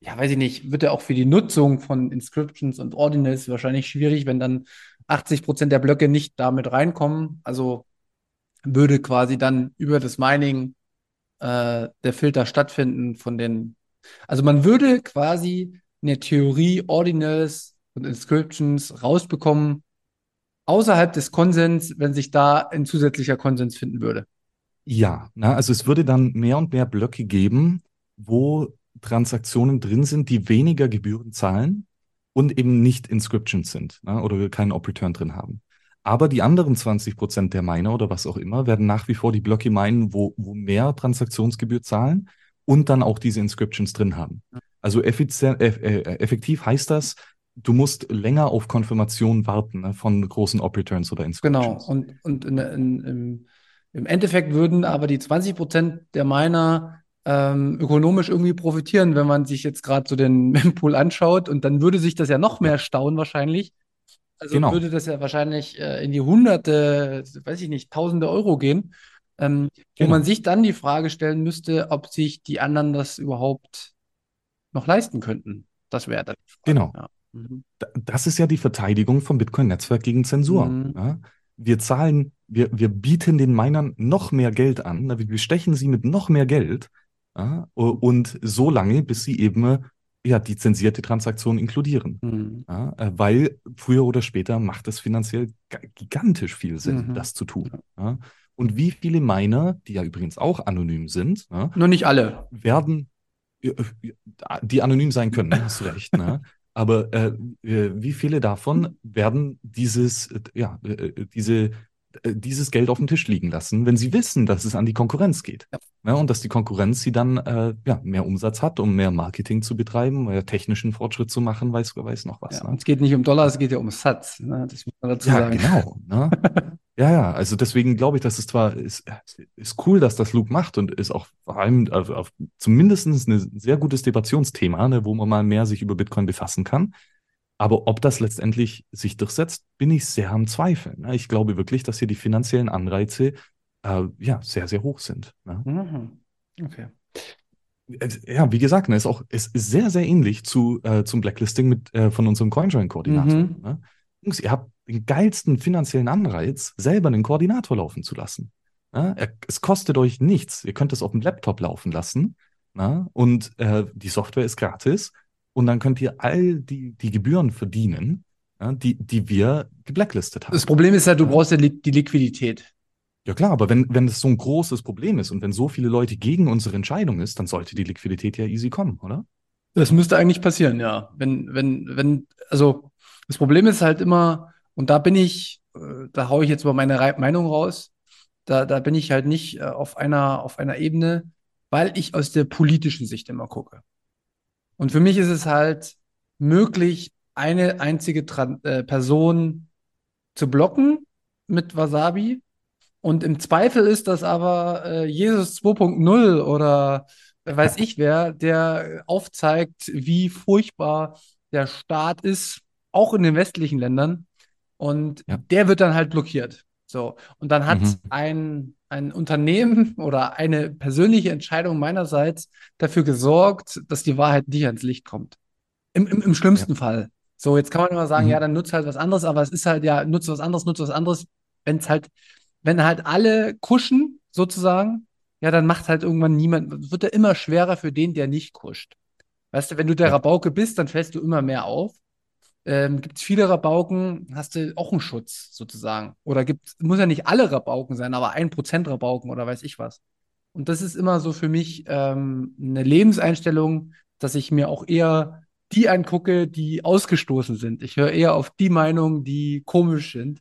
ja, weiß ich nicht, wird ja auch für die Nutzung von Inscriptions und Ordinals wahrscheinlich schwierig, wenn dann 80 Prozent der Blöcke nicht damit reinkommen. Also würde quasi dann über das Mining äh, der Filter stattfinden von den. Also man würde quasi in der Theorie Ordinals und Inscriptions rausbekommen außerhalb des Konsens, wenn sich da ein zusätzlicher Konsens finden würde. Ja, na, also es würde dann mehr und mehr Blöcke geben, wo Transaktionen drin sind, die weniger Gebühren zahlen und eben nicht Inscriptions sind na, oder keinen Op-Return drin haben. Aber die anderen 20 Prozent der Miner oder was auch immer werden nach wie vor die Blöcke meinen, wo, wo mehr Transaktionsgebühr zahlen und dann auch diese Inscriptions drin haben. Also effizient, äh, äh, effektiv heißt das, du musst länger auf Konfirmation warten ne, von großen Op-Returns oder Inscriptions. Genau, und, und in, in, im, im Endeffekt würden aber die 20 Prozent der Miner ähm, ökonomisch irgendwie profitieren, wenn man sich jetzt gerade so den Mempool anschaut und dann würde sich das ja noch mehr stauen wahrscheinlich. Also genau. würde das ja wahrscheinlich äh, in die Hunderte, weiß ich nicht, Tausende Euro gehen, ähm, genau. wo man sich dann die Frage stellen müsste, ob sich die anderen das überhaupt noch leisten könnten. Das wäre dann. Genau. Ja. Mhm. Das ist ja die Verteidigung vom Bitcoin-Netzwerk gegen Zensur. Mhm. Ja? Wir zahlen, wir, wir bieten den Minern noch mehr Geld an, wir bestechen sie mit noch mehr Geld ja? und so lange, bis sie eben ja, die zensierte Transaktion inkludieren. Mhm. Ja? Äh, weil früher oder später macht es finanziell gigantisch viel Sinn, mhm. das zu tun. Ja? Und wie viele Miner, die ja übrigens auch anonym sind, nur nicht alle, werden, die anonym sein können, hast recht, ne? Aber äh, äh, wie viele davon werden dieses, äh, ja, äh, diese, äh, dieses Geld auf dem Tisch liegen lassen, wenn sie wissen, dass es an die Konkurrenz geht? Ja. ja und dass die Konkurrenz sie dann äh, ja, mehr Umsatz hat, um mehr Marketing zu betreiben, mehr technischen Fortschritt zu machen, weiß, weiß noch was. Ja, ne? Es geht nicht um Dollar, es geht ja um Satz. Ne? Das muss man dazu ja, sagen. Genau. Ne? Ja, ja, also deswegen glaube ich, dass es zwar ist, ist cool, dass das Luke macht und ist auch vor allem auf, auf zumindest ein sehr gutes Debattionsthema, ne, wo man mal mehr sich über Bitcoin befassen kann. Aber ob das letztendlich sich durchsetzt, bin ich sehr am Zweifeln. Ne? Ich glaube wirklich, dass hier die finanziellen Anreize äh, ja sehr, sehr hoch sind. Ne? Mhm. Okay. Ja, wie gesagt, ne, ist auch ist, sehr, sehr ähnlich zu, äh, zum Blacklisting mit, äh, von unserem CoinJoin-Koordinator. Mhm. Ne? Jungs, ihr habt den geilsten finanziellen Anreiz, selber einen Koordinator laufen zu lassen. Ja, es kostet euch nichts. Ihr könnt es auf dem Laptop laufen lassen. Ja, und äh, die Software ist gratis. Und dann könnt ihr all die, die Gebühren verdienen, ja, die, die wir geblacklistet haben. Das Problem ist ja, du brauchst ja die Liquidität. Ja klar, aber wenn, wenn es so ein großes Problem ist und wenn so viele Leute gegen unsere Entscheidung ist, dann sollte die Liquidität ja easy kommen, oder? Das müsste eigentlich passieren, ja. Wenn, wenn, wenn, also das Problem ist halt immer, und da bin ich, äh, da haue ich jetzt mal meine Meinung raus, da, da bin ich halt nicht äh, auf einer, auf einer Ebene, weil ich aus der politischen Sicht immer gucke. Und für mich ist es halt möglich, eine einzige Tra äh, Person zu blocken mit Wasabi. Und im Zweifel ist das aber äh, Jesus 2.0 oder weiß ich wer, der aufzeigt, wie furchtbar der Staat ist, auch in den westlichen Ländern. Und ja. der wird dann halt blockiert. So. Und dann hat mhm. ein, ein Unternehmen oder eine persönliche Entscheidung meinerseits dafür gesorgt, dass die Wahrheit nicht ans Licht kommt. Im, im, im schlimmsten ja. Fall. So, jetzt kann man immer sagen, mhm. ja, dann nutzt halt was anderes, aber es ist halt, ja, nutzt was anderes, nutzt was anderes. Wenn es halt, wenn halt alle kuschen, sozusagen, ja, dann macht halt irgendwann niemand, wird er immer schwerer für den, der nicht kuscht. Weißt du, wenn du der ja. Rabauke bist, dann fällst du immer mehr auf ähm, gibt es viele Rabauken, hast du auch einen Schutz sozusagen. Oder gibt muss ja nicht alle Rabauken sein, aber ein Prozent Rabauken oder weiß ich was. Und das ist immer so für mich ähm, eine Lebenseinstellung, dass ich mir auch eher die angucke, die ausgestoßen sind. Ich höre eher auf die Meinungen, die komisch sind.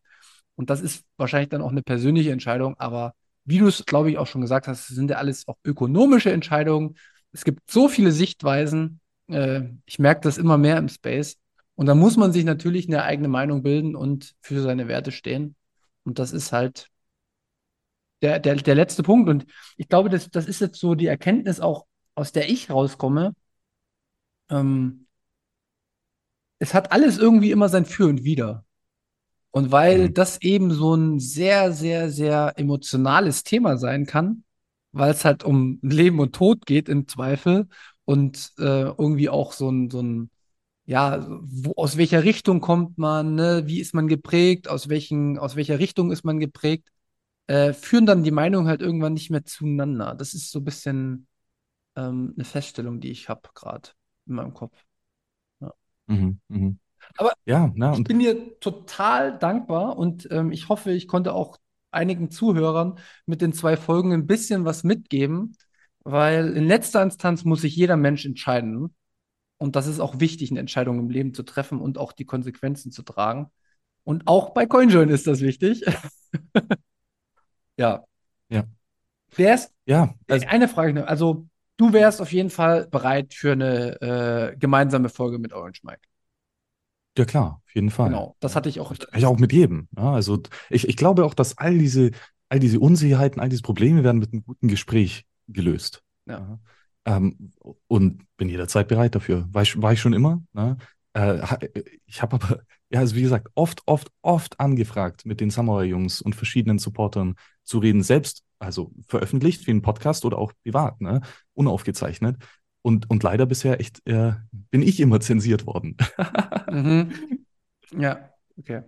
Und das ist wahrscheinlich dann auch eine persönliche Entscheidung. Aber wie du es, glaube ich, auch schon gesagt hast, sind ja alles auch ökonomische Entscheidungen. Es gibt so viele Sichtweisen. Äh, ich merke das immer mehr im Space. Und da muss man sich natürlich eine eigene Meinung bilden und für seine Werte stehen. Und das ist halt der, der, der letzte Punkt. Und ich glaube, das, das ist jetzt so die Erkenntnis auch, aus der ich rauskomme. Ähm, es hat alles irgendwie immer sein Für und Wider. Und weil mhm. das eben so ein sehr, sehr, sehr emotionales Thema sein kann, weil es halt um Leben und Tod geht im Zweifel und äh, irgendwie auch so ein, so ein ja, wo, aus welcher Richtung kommt man, ne? wie ist man geprägt, aus welchen, aus welcher Richtung ist man geprägt. äh, führen dann die Meinungen halt irgendwann nicht mehr zueinander. Das ist so ein bisschen ähm, eine Feststellung, die ich habe gerade in meinem Kopf. Mhm, mhm. Aber Ja, na, ich bin dir total dankbar und ähm, ich hoffe, ich konnte auch einigen Zuhörern mit den zwei Folgen ein bisschen was mitgeben, weil in letzter Instanz muss sich jeder Mensch entscheiden. Und das ist auch wichtig, eine Entscheidung im Leben zu treffen und auch die Konsequenzen zu tragen. Und auch bei CoinJoin ist das wichtig. Ja. ja, Wärst, ja, also eine Frage. Also, du wärst auf jeden Fall bereit für eine äh, gemeinsame Folge mit Orange Mike. ja klar, auf jeden Fall. Genau, das hatte ich auch. Ja, auch mit jedem. Ja, also ich, ich glaube auch, dass all diese, all diese Unsicherheiten, all diese Probleme werden mit einem guten Gespräch gelöst. Ja. Ähm, und bin jederzeit bereit dafür. War ich, war ich schon immer. Ne? Äh, ich habe aber, ja, also wie gesagt, oft, oft, oft angefragt, mit den Samurai-Jungs und verschiedenen Supportern zu reden, selbst, also veröffentlicht wie ein Podcast oder auch privat, ne? unaufgezeichnet. Und, und leider bisher echt äh, bin ich immer zensiert worden. Mhm. Ja, okay.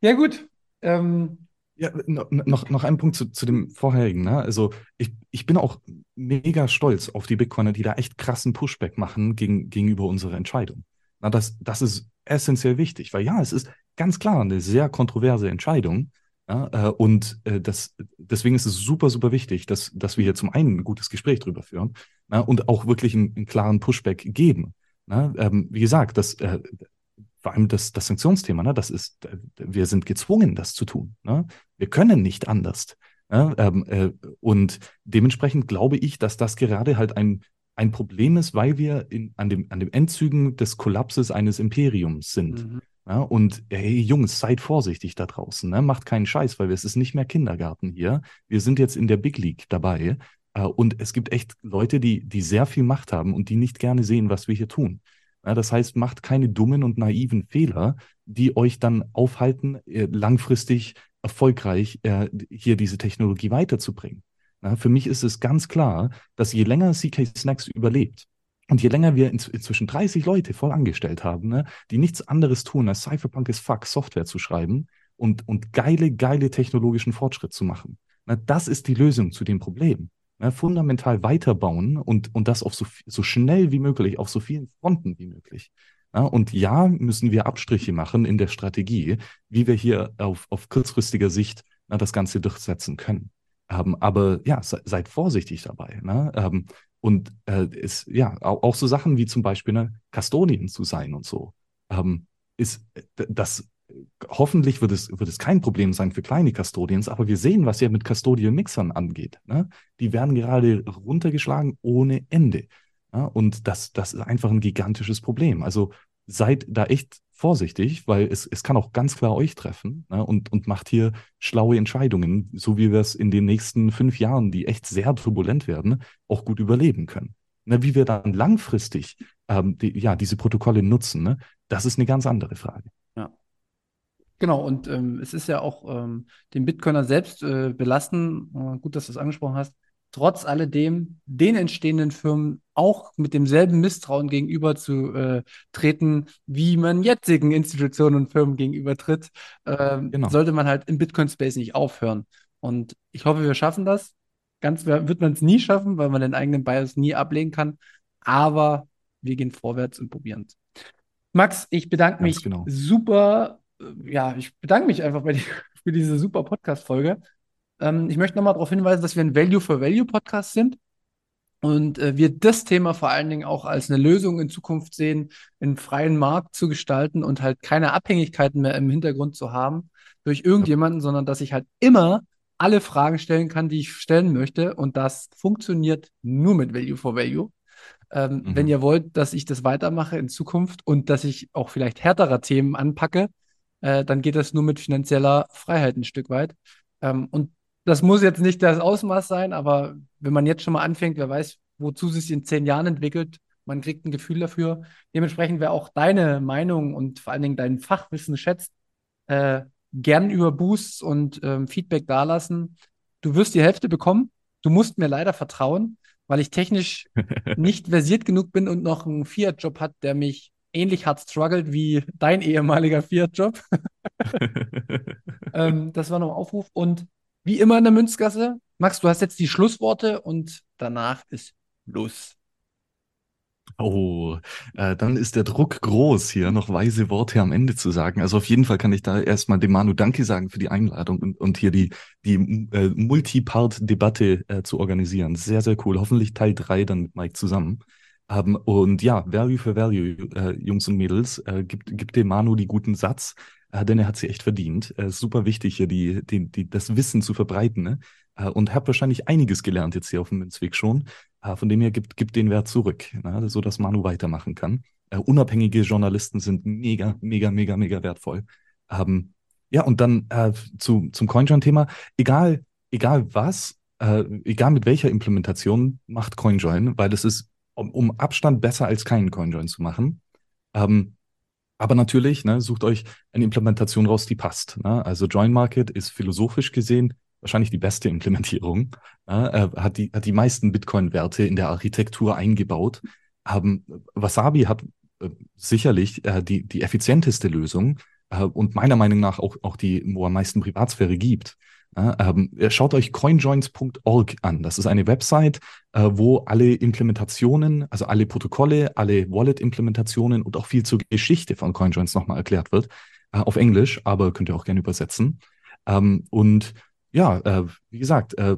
Ja, gut. Ähm, Ja, no- noch, noch ein Punkt zu, zu dem vorherigen. Ne? Also ich, ich bin auch mega stolz auf die Bitcoiner, die da echt krassen Pushback machen gegen, gegenüber unserer Entscheidung. Na, das, das ist essentiell wichtig, weil ja, es ist ganz klar eine sehr kontroverse Entscheidung. Ja, äh, und äh, das, deswegen ist es super, super wichtig, dass, dass wir hier zum einen ein gutes Gespräch drüber führen na, und auch wirklich einen, einen klaren Pushback geben. Na, ähm, wie gesagt, das, äh, vor allem das, das Sanktionsthema, ne, das ist, äh, wir sind gezwungen, das zu tun. Ne? Wir können nicht anders. Ne? Ähm, äh, und dementsprechend glaube ich, dass das gerade halt ein, ein Problem ist, weil wir in, an, dem, an dem Endzügen des Kollapses eines Imperiums sind. mhm. Ja, und hey, Jungs, seid vorsichtig da draußen. Ne? Macht keinen Scheiß, weil es ist nicht mehr Kindergarten hier. Wir sind jetzt in der Big League dabei. Äh, und es gibt echt Leute, die, die sehr viel Macht haben und die nicht gerne sehen, was wir hier tun. Ja, das heißt, macht keine dummen und naiven Fehler, die euch dann aufhalten, äh, langfristig erfolgreich äh, hier diese Technologie weiterzubringen. Ja, für mich ist es ganz klar, dass je länger CK Snacks überlebt, und je länger wir inz inzwischen 30 Leute voll angestellt haben, ne, die nichts anderes tun, als Cypherpunk is fuck Software zu schreiben und, und geile, geile technologischen Fortschritt zu machen. Na, das ist die Lösung zu dem Problem. Ne, fundamental weiterbauen und, und das auf so, so schnell wie möglich, auf so vielen Fronten wie möglich. Ja, und ja, müssen wir Abstriche machen in der Strategie, wie wir hier auf, auf kurzfristiger Sicht na, das Ganze durchsetzen können. Ähm, aber ja, se, seid vorsichtig dabei. Ne? Ähm, und äh, ist, ja, auch, auch so Sachen wie zum Beispiel ne, Custodian zu sein und so, ähm, ist d- das hoffentlich wird es, wird es kein Problem sein für kleine Custodians, aber wir sehen, was ja mit Custodial-Mixern angeht. Ne? Die werden gerade runtergeschlagen ohne Ende. Ja? Und das, das ist einfach ein gigantisches Problem. Also seid da echt vorsichtig, weil es, es kann auch ganz klar euch treffen ne? und, und macht hier schlaue Entscheidungen, so wie wir es in den nächsten fünf Jahren, die echt sehr turbulent werden, auch gut überleben können. Ne? Wie wir dann langfristig ähm, die, ja, diese Protokolle nutzen, ne? das ist eine ganz andere Frage. Genau, und ähm, es ist ja auch ähm, den Bitcoiner selbst äh, belasten, äh, gut, dass du es angesprochen hast, trotz alledem den entstehenden Firmen auch mit demselben Misstrauen gegenüber zu äh, treten, wie man jetzigen Institutionen und Firmen gegenüber tritt, ähm, Genau. sollte man halt im Bitcoin-Space nicht aufhören. Und ich hoffe, wir schaffen das. Ganz wird man es nie schaffen, weil man den eigenen Bias nie ablegen kann. Aber wir gehen vorwärts und probieren es. Max, ich bedanke Ganz mich genau. super, ja, ich bedanke mich einfach bei dir für diese super Podcast-Folge. Ähm, ich möchte nochmal darauf hinweisen, dass wir ein Value-for-Value-Podcast sind und äh, wir das Thema vor allen Dingen auch als eine Lösung in Zukunft sehen, einen freien Markt zu gestalten und halt keine Abhängigkeiten mehr im Hintergrund zu haben durch irgendjemanden, sondern dass ich halt immer alle Fragen stellen kann, die ich stellen möchte und das funktioniert nur mit Value for Value. Ähm, Mhm. Wenn ihr wollt, dass ich das weitermache in Zukunft und dass ich auch vielleicht härtere Themen anpacke, äh, dann geht das nur mit finanzieller Freiheit ein Stück weit. Ähm, und das muss jetzt nicht das Ausmaß sein, aber wenn man jetzt schon mal anfängt, wer weiß, wozu sich in zehn Jahren entwickelt, man kriegt ein Gefühl dafür. Dementsprechend, wer auch deine Meinung und vor allen Dingen dein Fachwissen schätzt, äh, gern über Boosts und ähm, Feedback dalassen. Du wirst die Hälfte bekommen. Du musst mir leider vertrauen, weil ich technisch nicht versiert genug bin und noch einen Fiat-Job hat, der mich ähnlich hart struggelt wie dein ehemaliger Fiat-Job. Ähm, das war noch ein Aufruf. Und wie immer in der Münzgasse. Max, du hast jetzt die Schlussworte und danach ist Schluss. Oh, äh, dann ist der Druck groß, hier noch weise Worte am Ende zu sagen. Also auf jeden Fall kann ich da erstmal dem Manu Danke sagen für die Einladung und, und hier die, die äh, Multipart-Debatte äh, zu organisieren. Sehr, sehr cool. Hoffentlich Teil drei dann mit Mike zusammen. Ähm, und ja, Value for Value, äh, Jungs und Mädels, äh, gibt, gibt dem Manu die guten Satz, äh, denn er hat sie echt verdient. Äh, super wichtig, hier die, die, die, das Wissen zu verbreiten. Ne? Äh, und habe wahrscheinlich einiges gelernt jetzt hier auf dem Münzweg schon. Äh, von dem her gibt, gibt den Wert zurück, ne? so dass Manu weitermachen kann. Äh, unabhängige Journalisten sind mega, mega, mega, mega wertvoll. Ähm, ja, und dann zu, zum CoinJoin-Thema. Egal, egal was, egal mit welcher Implementation macht CoinJoin, weil es ist um, um Abstand besser als keinen CoinJoin zu machen. Ähm, aber natürlich, ne, sucht euch eine Implementation raus, die passt. Ne? Also Join Market ist philosophisch gesehen wahrscheinlich die beste Implementierung. Ja, hat, die, hat die meisten Bitcoin-Werte in der Architektur eingebaut. Ähm, Wasabi hat äh, sicherlich äh, die, die effizienteste Lösung äh, und meiner Meinung nach auch, auch die, wo am meisten Privatsphäre gibt. Ähm, schaut euch coinjoins.org an. Das ist eine Website, äh, wo alle Implementationen, also alle Protokolle, alle Wallet-Implementationen und auch viel zur Geschichte von CoinJoins nochmal erklärt wird. Äh, auf Englisch, aber könnt ihr auch gerne übersetzen. Ähm, und ja, äh, wie gesagt, äh,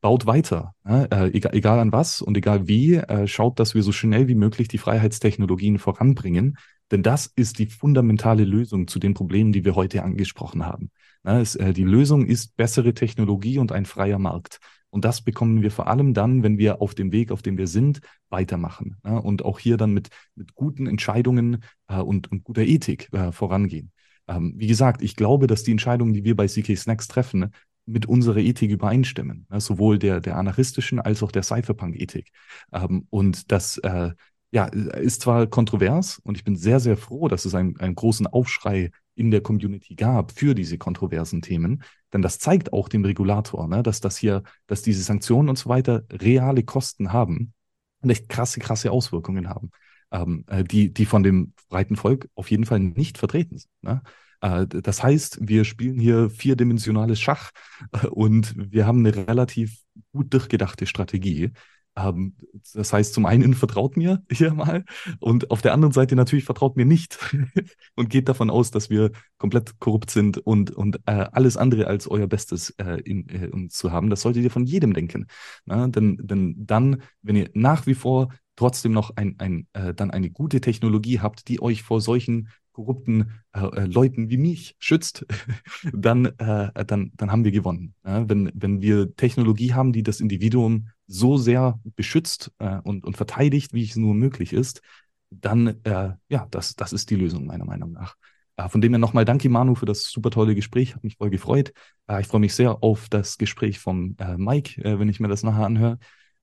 baut weiter, äh, egal, egal, an was und egal wie, äh, schaut, dass wir so schnell wie möglich die Freiheitstechnologien voranbringen, denn das ist die fundamentale Lösung zu den Problemen, die wir heute angesprochen haben. Ne? Es, äh, die Lösung ist bessere Technologie und ein freier Markt. Und das bekommen wir vor allem dann, wenn wir auf dem Weg, auf dem wir sind, weitermachen. Ne? Und auch hier dann mit, mit guten Entscheidungen äh, und, und guter Ethik äh, vorangehen. Ähm, wie gesagt, ich glaube, dass die Entscheidungen, die wir bei CK Snacks treffen, mit unserer Ethik übereinstimmen, ne? sowohl der, der anarchistischen als auch der Cypherpunk-Ethik. Ähm, und das äh, ja, ist zwar kontrovers und ich bin sehr, sehr froh, dass es einen, einen großen Aufschrei in der Community gab für diese kontroversen Themen, denn das zeigt auch dem Regulator, ne, dass das hier, dass diese Sanktionen und so weiter reale Kosten haben und echt krasse, krasse Auswirkungen haben, ähm, äh, die, die von dem breiten Volk auf jeden Fall nicht vertreten sind. Ne? Äh, das heißt, wir spielen hier vierdimensionales Schach äh, und wir haben eine relativ gut durchgedachte Strategie. Ähm, das heißt, zum einen vertraut mir hier mal und auf der anderen Seite natürlich vertraut mir nicht und geht davon aus, dass wir komplett korrupt sind und, und äh, alles andere als euer Bestes äh, in, äh, uns zu haben. Das solltet ihr von jedem denken. Na? Denn, denn dann, wenn ihr nach wie vor trotzdem noch ein, ein, äh, dann eine gute Technologie habt, die euch vor solchen korrupten äh, äh, Leuten wie mich schützt, dann, äh, dann, dann haben wir gewonnen. Ja? Wenn, wenn wir Technologie haben, die das Individuum so sehr beschützt äh, und, und verteidigt, wie es nur möglich ist, dann, äh, ja, das, das ist die Lösung meiner Meinung nach. Äh, von dem her nochmal danke, Manu, für das super tolle Gespräch. Hat mich voll gefreut. ich freue mich sehr auf das Gespräch von Mike, wenn ich mir das nachher anhöre.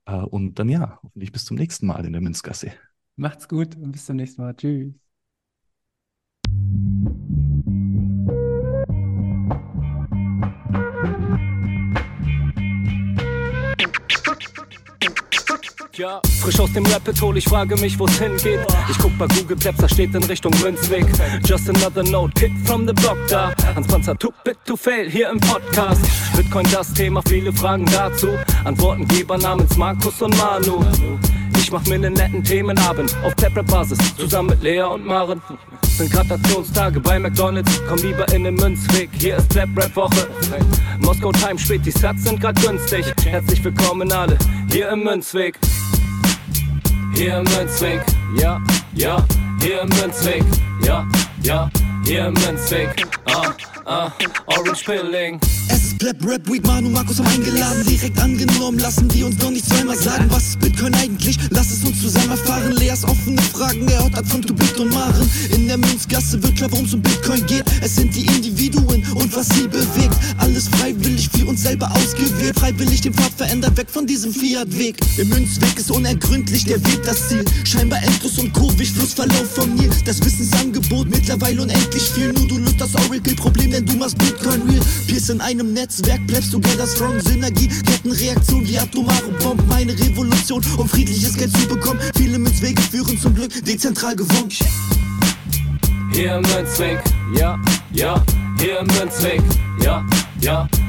und dann ja, hoffentlich bis zum nächsten Mal in der Münzgasse. Macht's gut und bis zum nächsten Mal. Tschüss. Frisch aus dem Rapid Hole, ich frage mich, wo's hingeht. Ich guck bei Google Maps, da steht in Richtung Münzweg. Just another note, Kid from the block da. Hans Panzer, too bit to fail, hier im Podcast. Bitcoin das Thema, viele Fragen dazu. Antwortengeber namens Markus und Manu. Ich mach mir nen netten Themenabend auf Claprap-Basis, zusammen mit Lea und Maren. Sind Gratationstage bei McDonalds, komm lieber in den Münzweg, hier ist Clap-Rap-Woche. Moskau Time spät, die Sats sind grad günstig. Herzlich willkommen alle, hier im Münzweg. Hier im Münzweg, ja, ja, hier im Münzweg, ja, ja, hier im Münzweg, ah, ah, Orange Pilling. Es ist Pleb Rap Week, Manu Markus haben eingeladen, direkt angenommen, lassen die uns noch nicht zweimal sagen, was ist Bitcoin eigentlich? Lass es uns zusammen erfahren. Leas offene Fragen, er hat von Tubit und Maren. In der Münzgasse wird klar, worum es um Bitcoin geht. Es sind die Individuen und was sie bewegt. Alles freiwillig für uns selber ausgewählt. Freiwillig den Pfad verändert, weg von diesem Fiat-Weg. Im Münzweg ist unergründlich der Weg das Ziel. Scheinbar endlos und kurvig, Flussverlauf von mir. Das Wissensangebot mittlerweile unendlich viel. Nur du löst das Oracle-Problem, denn du machst Bitcoin real. Pierce in einem Netzwerk, bleibst together strong. Synergie, Kettenreaktion wie atomare Bomben. Meine Revolution, um friedliches Geld zu bekommen. Viele Münzwege führen zum Glück dezentral gewonnen. Hier Münzweg, ja, ja, hier Münzweg, ja, ja,